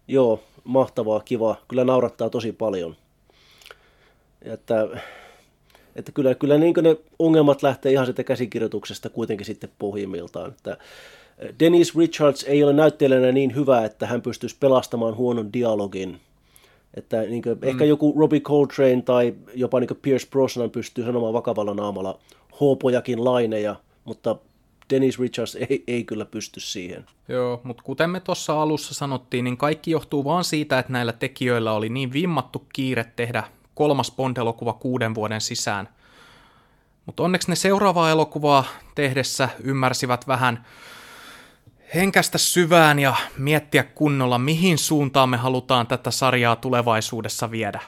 joo, mahtavaa, kiva. Kyllä naurattaa tosi paljon. Että, että kyllä, kyllä niin ne ongelmat lähtee ihan sitten käsikirjoituksesta kuitenkin sitten pohjimmiltaan. Että Dennis Richards ei ole näyttelijänä niin hyvä, että hän pystyisi pelastamaan huonon dialogin. Että niin kuin, mm. ehkä joku Robbie Coltrane tai jopa niin Pierce Brosnan pystyy sanomaan vakavalla naamalla hoopojakin laineja, mutta Dennis Richards ei, ei kyllä pysty siihen. Joo, mutta kuten me tuossa alussa sanottiin, niin kaikki johtuu vaan siitä, että näillä tekijöillä oli niin vimmattu kiire tehdä kolmas Bond-elokuva kuuden vuoden sisään. Mutta onneksi ne seuraavaa elokuvaa tehdessä ymmärsivät vähän henkästä syvään ja miettiä kunnolla, mihin suuntaan me halutaan tätä sarjaa tulevaisuudessa viedä.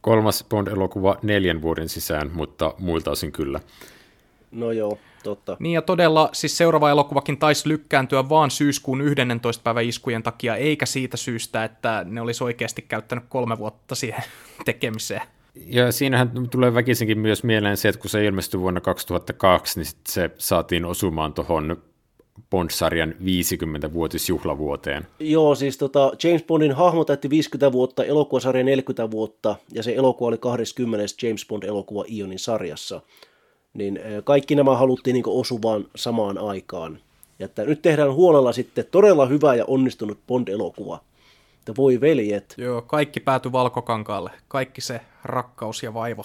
Kolmas Bond-elokuva neljän vuoden sisään, mutta muilta osin kyllä. No joo, totta. Niin ja todella, siis seuraava elokuvakin taisi lykkääntyä vaan syyskuun 11. päivä iskujen takia, eikä siitä syystä, että ne olisi oikeasti käyttänyt kolme vuotta siihen tekemiseen. Ja siinähän tulee väkisinkin myös mieleen se, että kun se ilmestyi vuonna 2002, niin se saatiin osumaan tuohon Bond-sarjan 50-vuotisjuhlavuoteen. Joo, siis tota, James Bondin hahmo täytti 50 vuotta, elokuvasarja 40 vuotta, ja se elokuva oli 20. James Bond-elokuva Ionin sarjassa. Niin eh, kaikki nämä haluttiin niin osuvaan samaan aikaan. Ja että nyt tehdään huolella sitten todella hyvä ja onnistunut Bond-elokuva. Että voi veljet. Joo, kaikki päätyi valkokankaalle. Kaikki se rakkaus ja vaiva.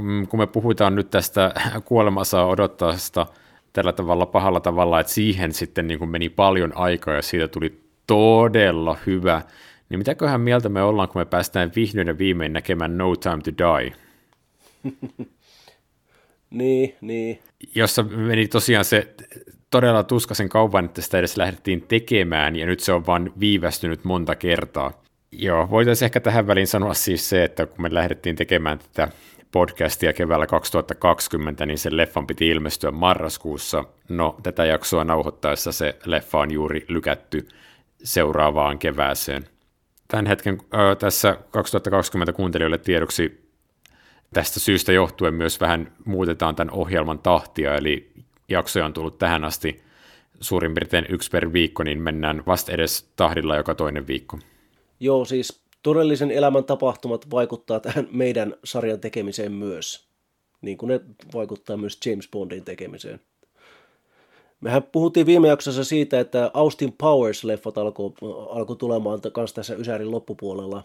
Mm, kun me puhutaan nyt tästä kuolemassa odottaesta tällä tavalla pahalla tavalla, että siihen sitten niin kuin meni paljon aikaa ja siitä tuli todella hyvä, niin mitäköhän mieltä me ollaan, kun me päästään vihdoin ja viimein näkemään No Time to Die? niin, niin. Jossa meni tosiaan se todella tuskaisen kaupan, että sitä edes lähdettiin tekemään, ja nyt se on vaan viivästynyt monta kertaa. Joo, voitaisiin ehkä tähän väliin sanoa siis se, että kun me lähdettiin tekemään tätä podcastia keväällä 2020, niin sen leffan piti ilmestyä marraskuussa. No, tätä jaksoa nauhoittaessa se leffa on juuri lykätty seuraavaan kevääseen. Tämän hetken ö, tässä 2020 kuuntelijoille tiedoksi tästä syystä johtuen myös vähän muutetaan tämän ohjelman tahtia, eli jaksoja on tullut tähän asti suurin piirtein yksi per viikko, niin mennään vasta edes tahdilla joka toinen viikko. Joo, siis todellisen elämän tapahtumat vaikuttaa tähän meidän sarjan tekemiseen myös, niin kuin ne vaikuttaa myös James Bondin tekemiseen. Mehän puhuttiin viime jaksossa siitä, että Austin Powers-leffat alkoi alko tulemaan kanssa tässä Ysärin loppupuolella.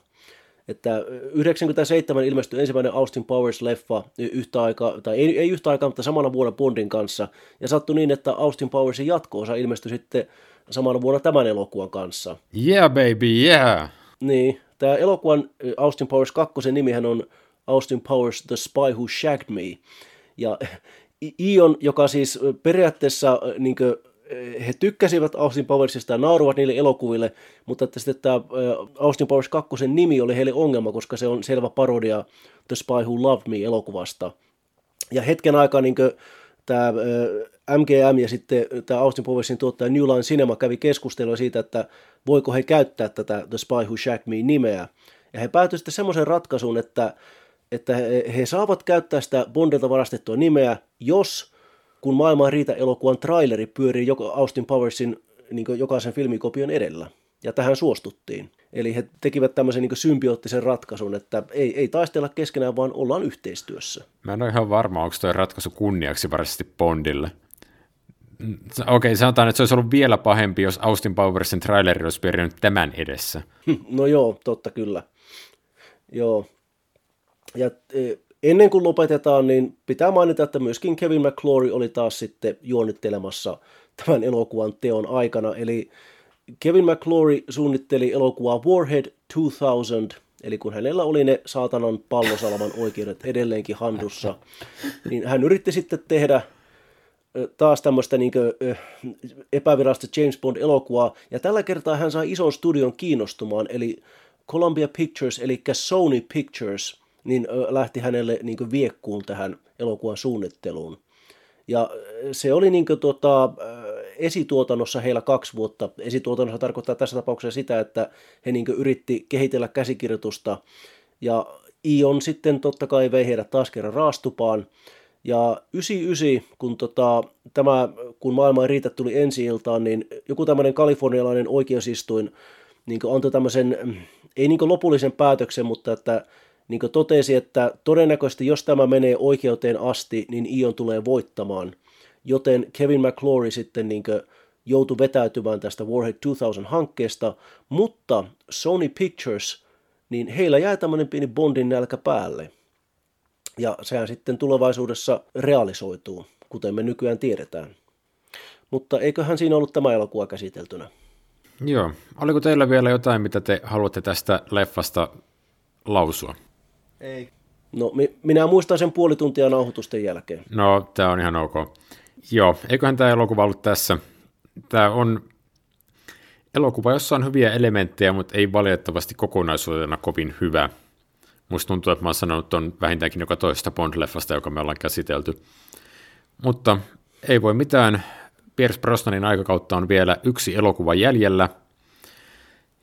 Että 97 ilmestyi ensimmäinen Austin Powers-leffa yhtä aikaa, tai ei, ei yhtä aikaa, mutta samana vuonna Bondin kanssa. Ja sattui niin, että Austin Powersin jatko-osa ilmestyi sitten samana vuonna tämän elokuvan kanssa. Yeah, baby, yeah! Niin, Tämä elokuvan Austin Powers 2 nimihän on Austin Powers The Spy Who Shagged Me. Ja Ion, joka siis periaatteessa niin kuin, he tykkäsivät Austin Powersista ja nauruvat niille elokuville, mutta että sitten tämä Austin Powers 2 nimi oli heille ongelma, koska se on selvä parodia The Spy Who Loved Me elokuvasta. Ja hetken aikaa niin kuin, tämä MGM ja sitten tämä Austin Powersin tuottaja New Line Cinema kävi keskustelua siitä, että voiko he käyttää tätä The Spy Who Shagged Me nimeä. Ja he päätyivät sitten semmoisen ratkaisuun, että, että he saavat käyttää sitä Bondilta varastettua nimeä, jos kun maailman riitä elokuvan traileri pyörii joka Austin Powersin niin jokaisen filmikopion edellä. ja tähän suostuttiin. Eli he tekivät tämmöisen niin symbioottisen ratkaisun, että ei, ei taistella keskenään, vaan ollaan yhteistyössä. Mä en ole ihan varma, onko tuo ratkaisu kunniaksi varsinaisesti Bondille. Okei, okay, sanotaan, että se olisi ollut vielä pahempi, jos Austin Powersin traileri olisi pyörinyt tämän edessä. No joo, totta kyllä. Joo. Ja e, ennen kuin lopetetaan, niin pitää mainita, että myöskin Kevin McClory oli taas sitten juonittelemassa tämän elokuvan teon aikana. Eli Kevin McClory suunnitteli elokuvaa Warhead 2000, eli kun hänellä oli ne saatanan pallosalman oikeudet edelleenkin handussa, niin hän yritti sitten tehdä taas tämmöistä niin epävirallista James Bond-elokuvaa, ja tällä kertaa hän sai ison studion kiinnostumaan, eli Columbia Pictures, eli Sony Pictures, niin lähti hänelle niin viekkuun tähän elokuvan suunnitteluun. Ja se oli niin kuin, tota, esituotannossa heillä kaksi vuotta. Esituotannossa tarkoittaa tässä tapauksessa sitä, että he niin yritti kehitellä käsikirjoitusta, ja Ion sitten totta kai vei heidät taas kerran raastupaan, ja 99, kun, tota, tämä, kun maailma ei riitä tuli ensi iltaan, niin joku tämmöinen kalifornialainen oikeusistuin niin antoi tämmöisen, mm, ei niin lopullisen päätöksen, mutta että niin totesi, että todennäköisesti jos tämä menee oikeuteen asti, niin Ion tulee voittamaan. Joten Kevin McClory sitten niin joutui vetäytymään tästä Warhead 2000-hankkeesta, mutta Sony Pictures, niin heillä jäi tämmöinen pieni Bondin nälkä päälle. Ja sehän sitten tulevaisuudessa realisoituu, kuten me nykyään tiedetään. Mutta eiköhän siinä ollut tämä elokuva käsiteltynä. Joo. Oliko teillä vielä jotain, mitä te haluatte tästä leffasta lausua? Ei. No, minä muistan sen puoli tuntia nauhoitusten jälkeen. No, tämä on ihan ok. Joo, eiköhän tämä elokuva ollut tässä. Tämä on elokuva, jossa on hyviä elementtejä, mutta ei valitettavasti kokonaisuutena kovin hyvä. Musta tuntuu, että mä oon sanonut on vähintäänkin joka toista Bond-leffasta, joka me ollaan käsitelty. Mutta ei voi mitään. Pierce Brosnanin aikakautta on vielä yksi elokuva jäljellä,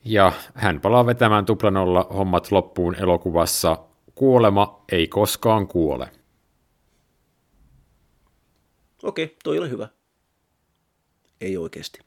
ja hän palaa vetämään tuplanolla hommat loppuun elokuvassa Kuolema ei koskaan kuole. Okei, toi oli hyvä. Ei oikeasti.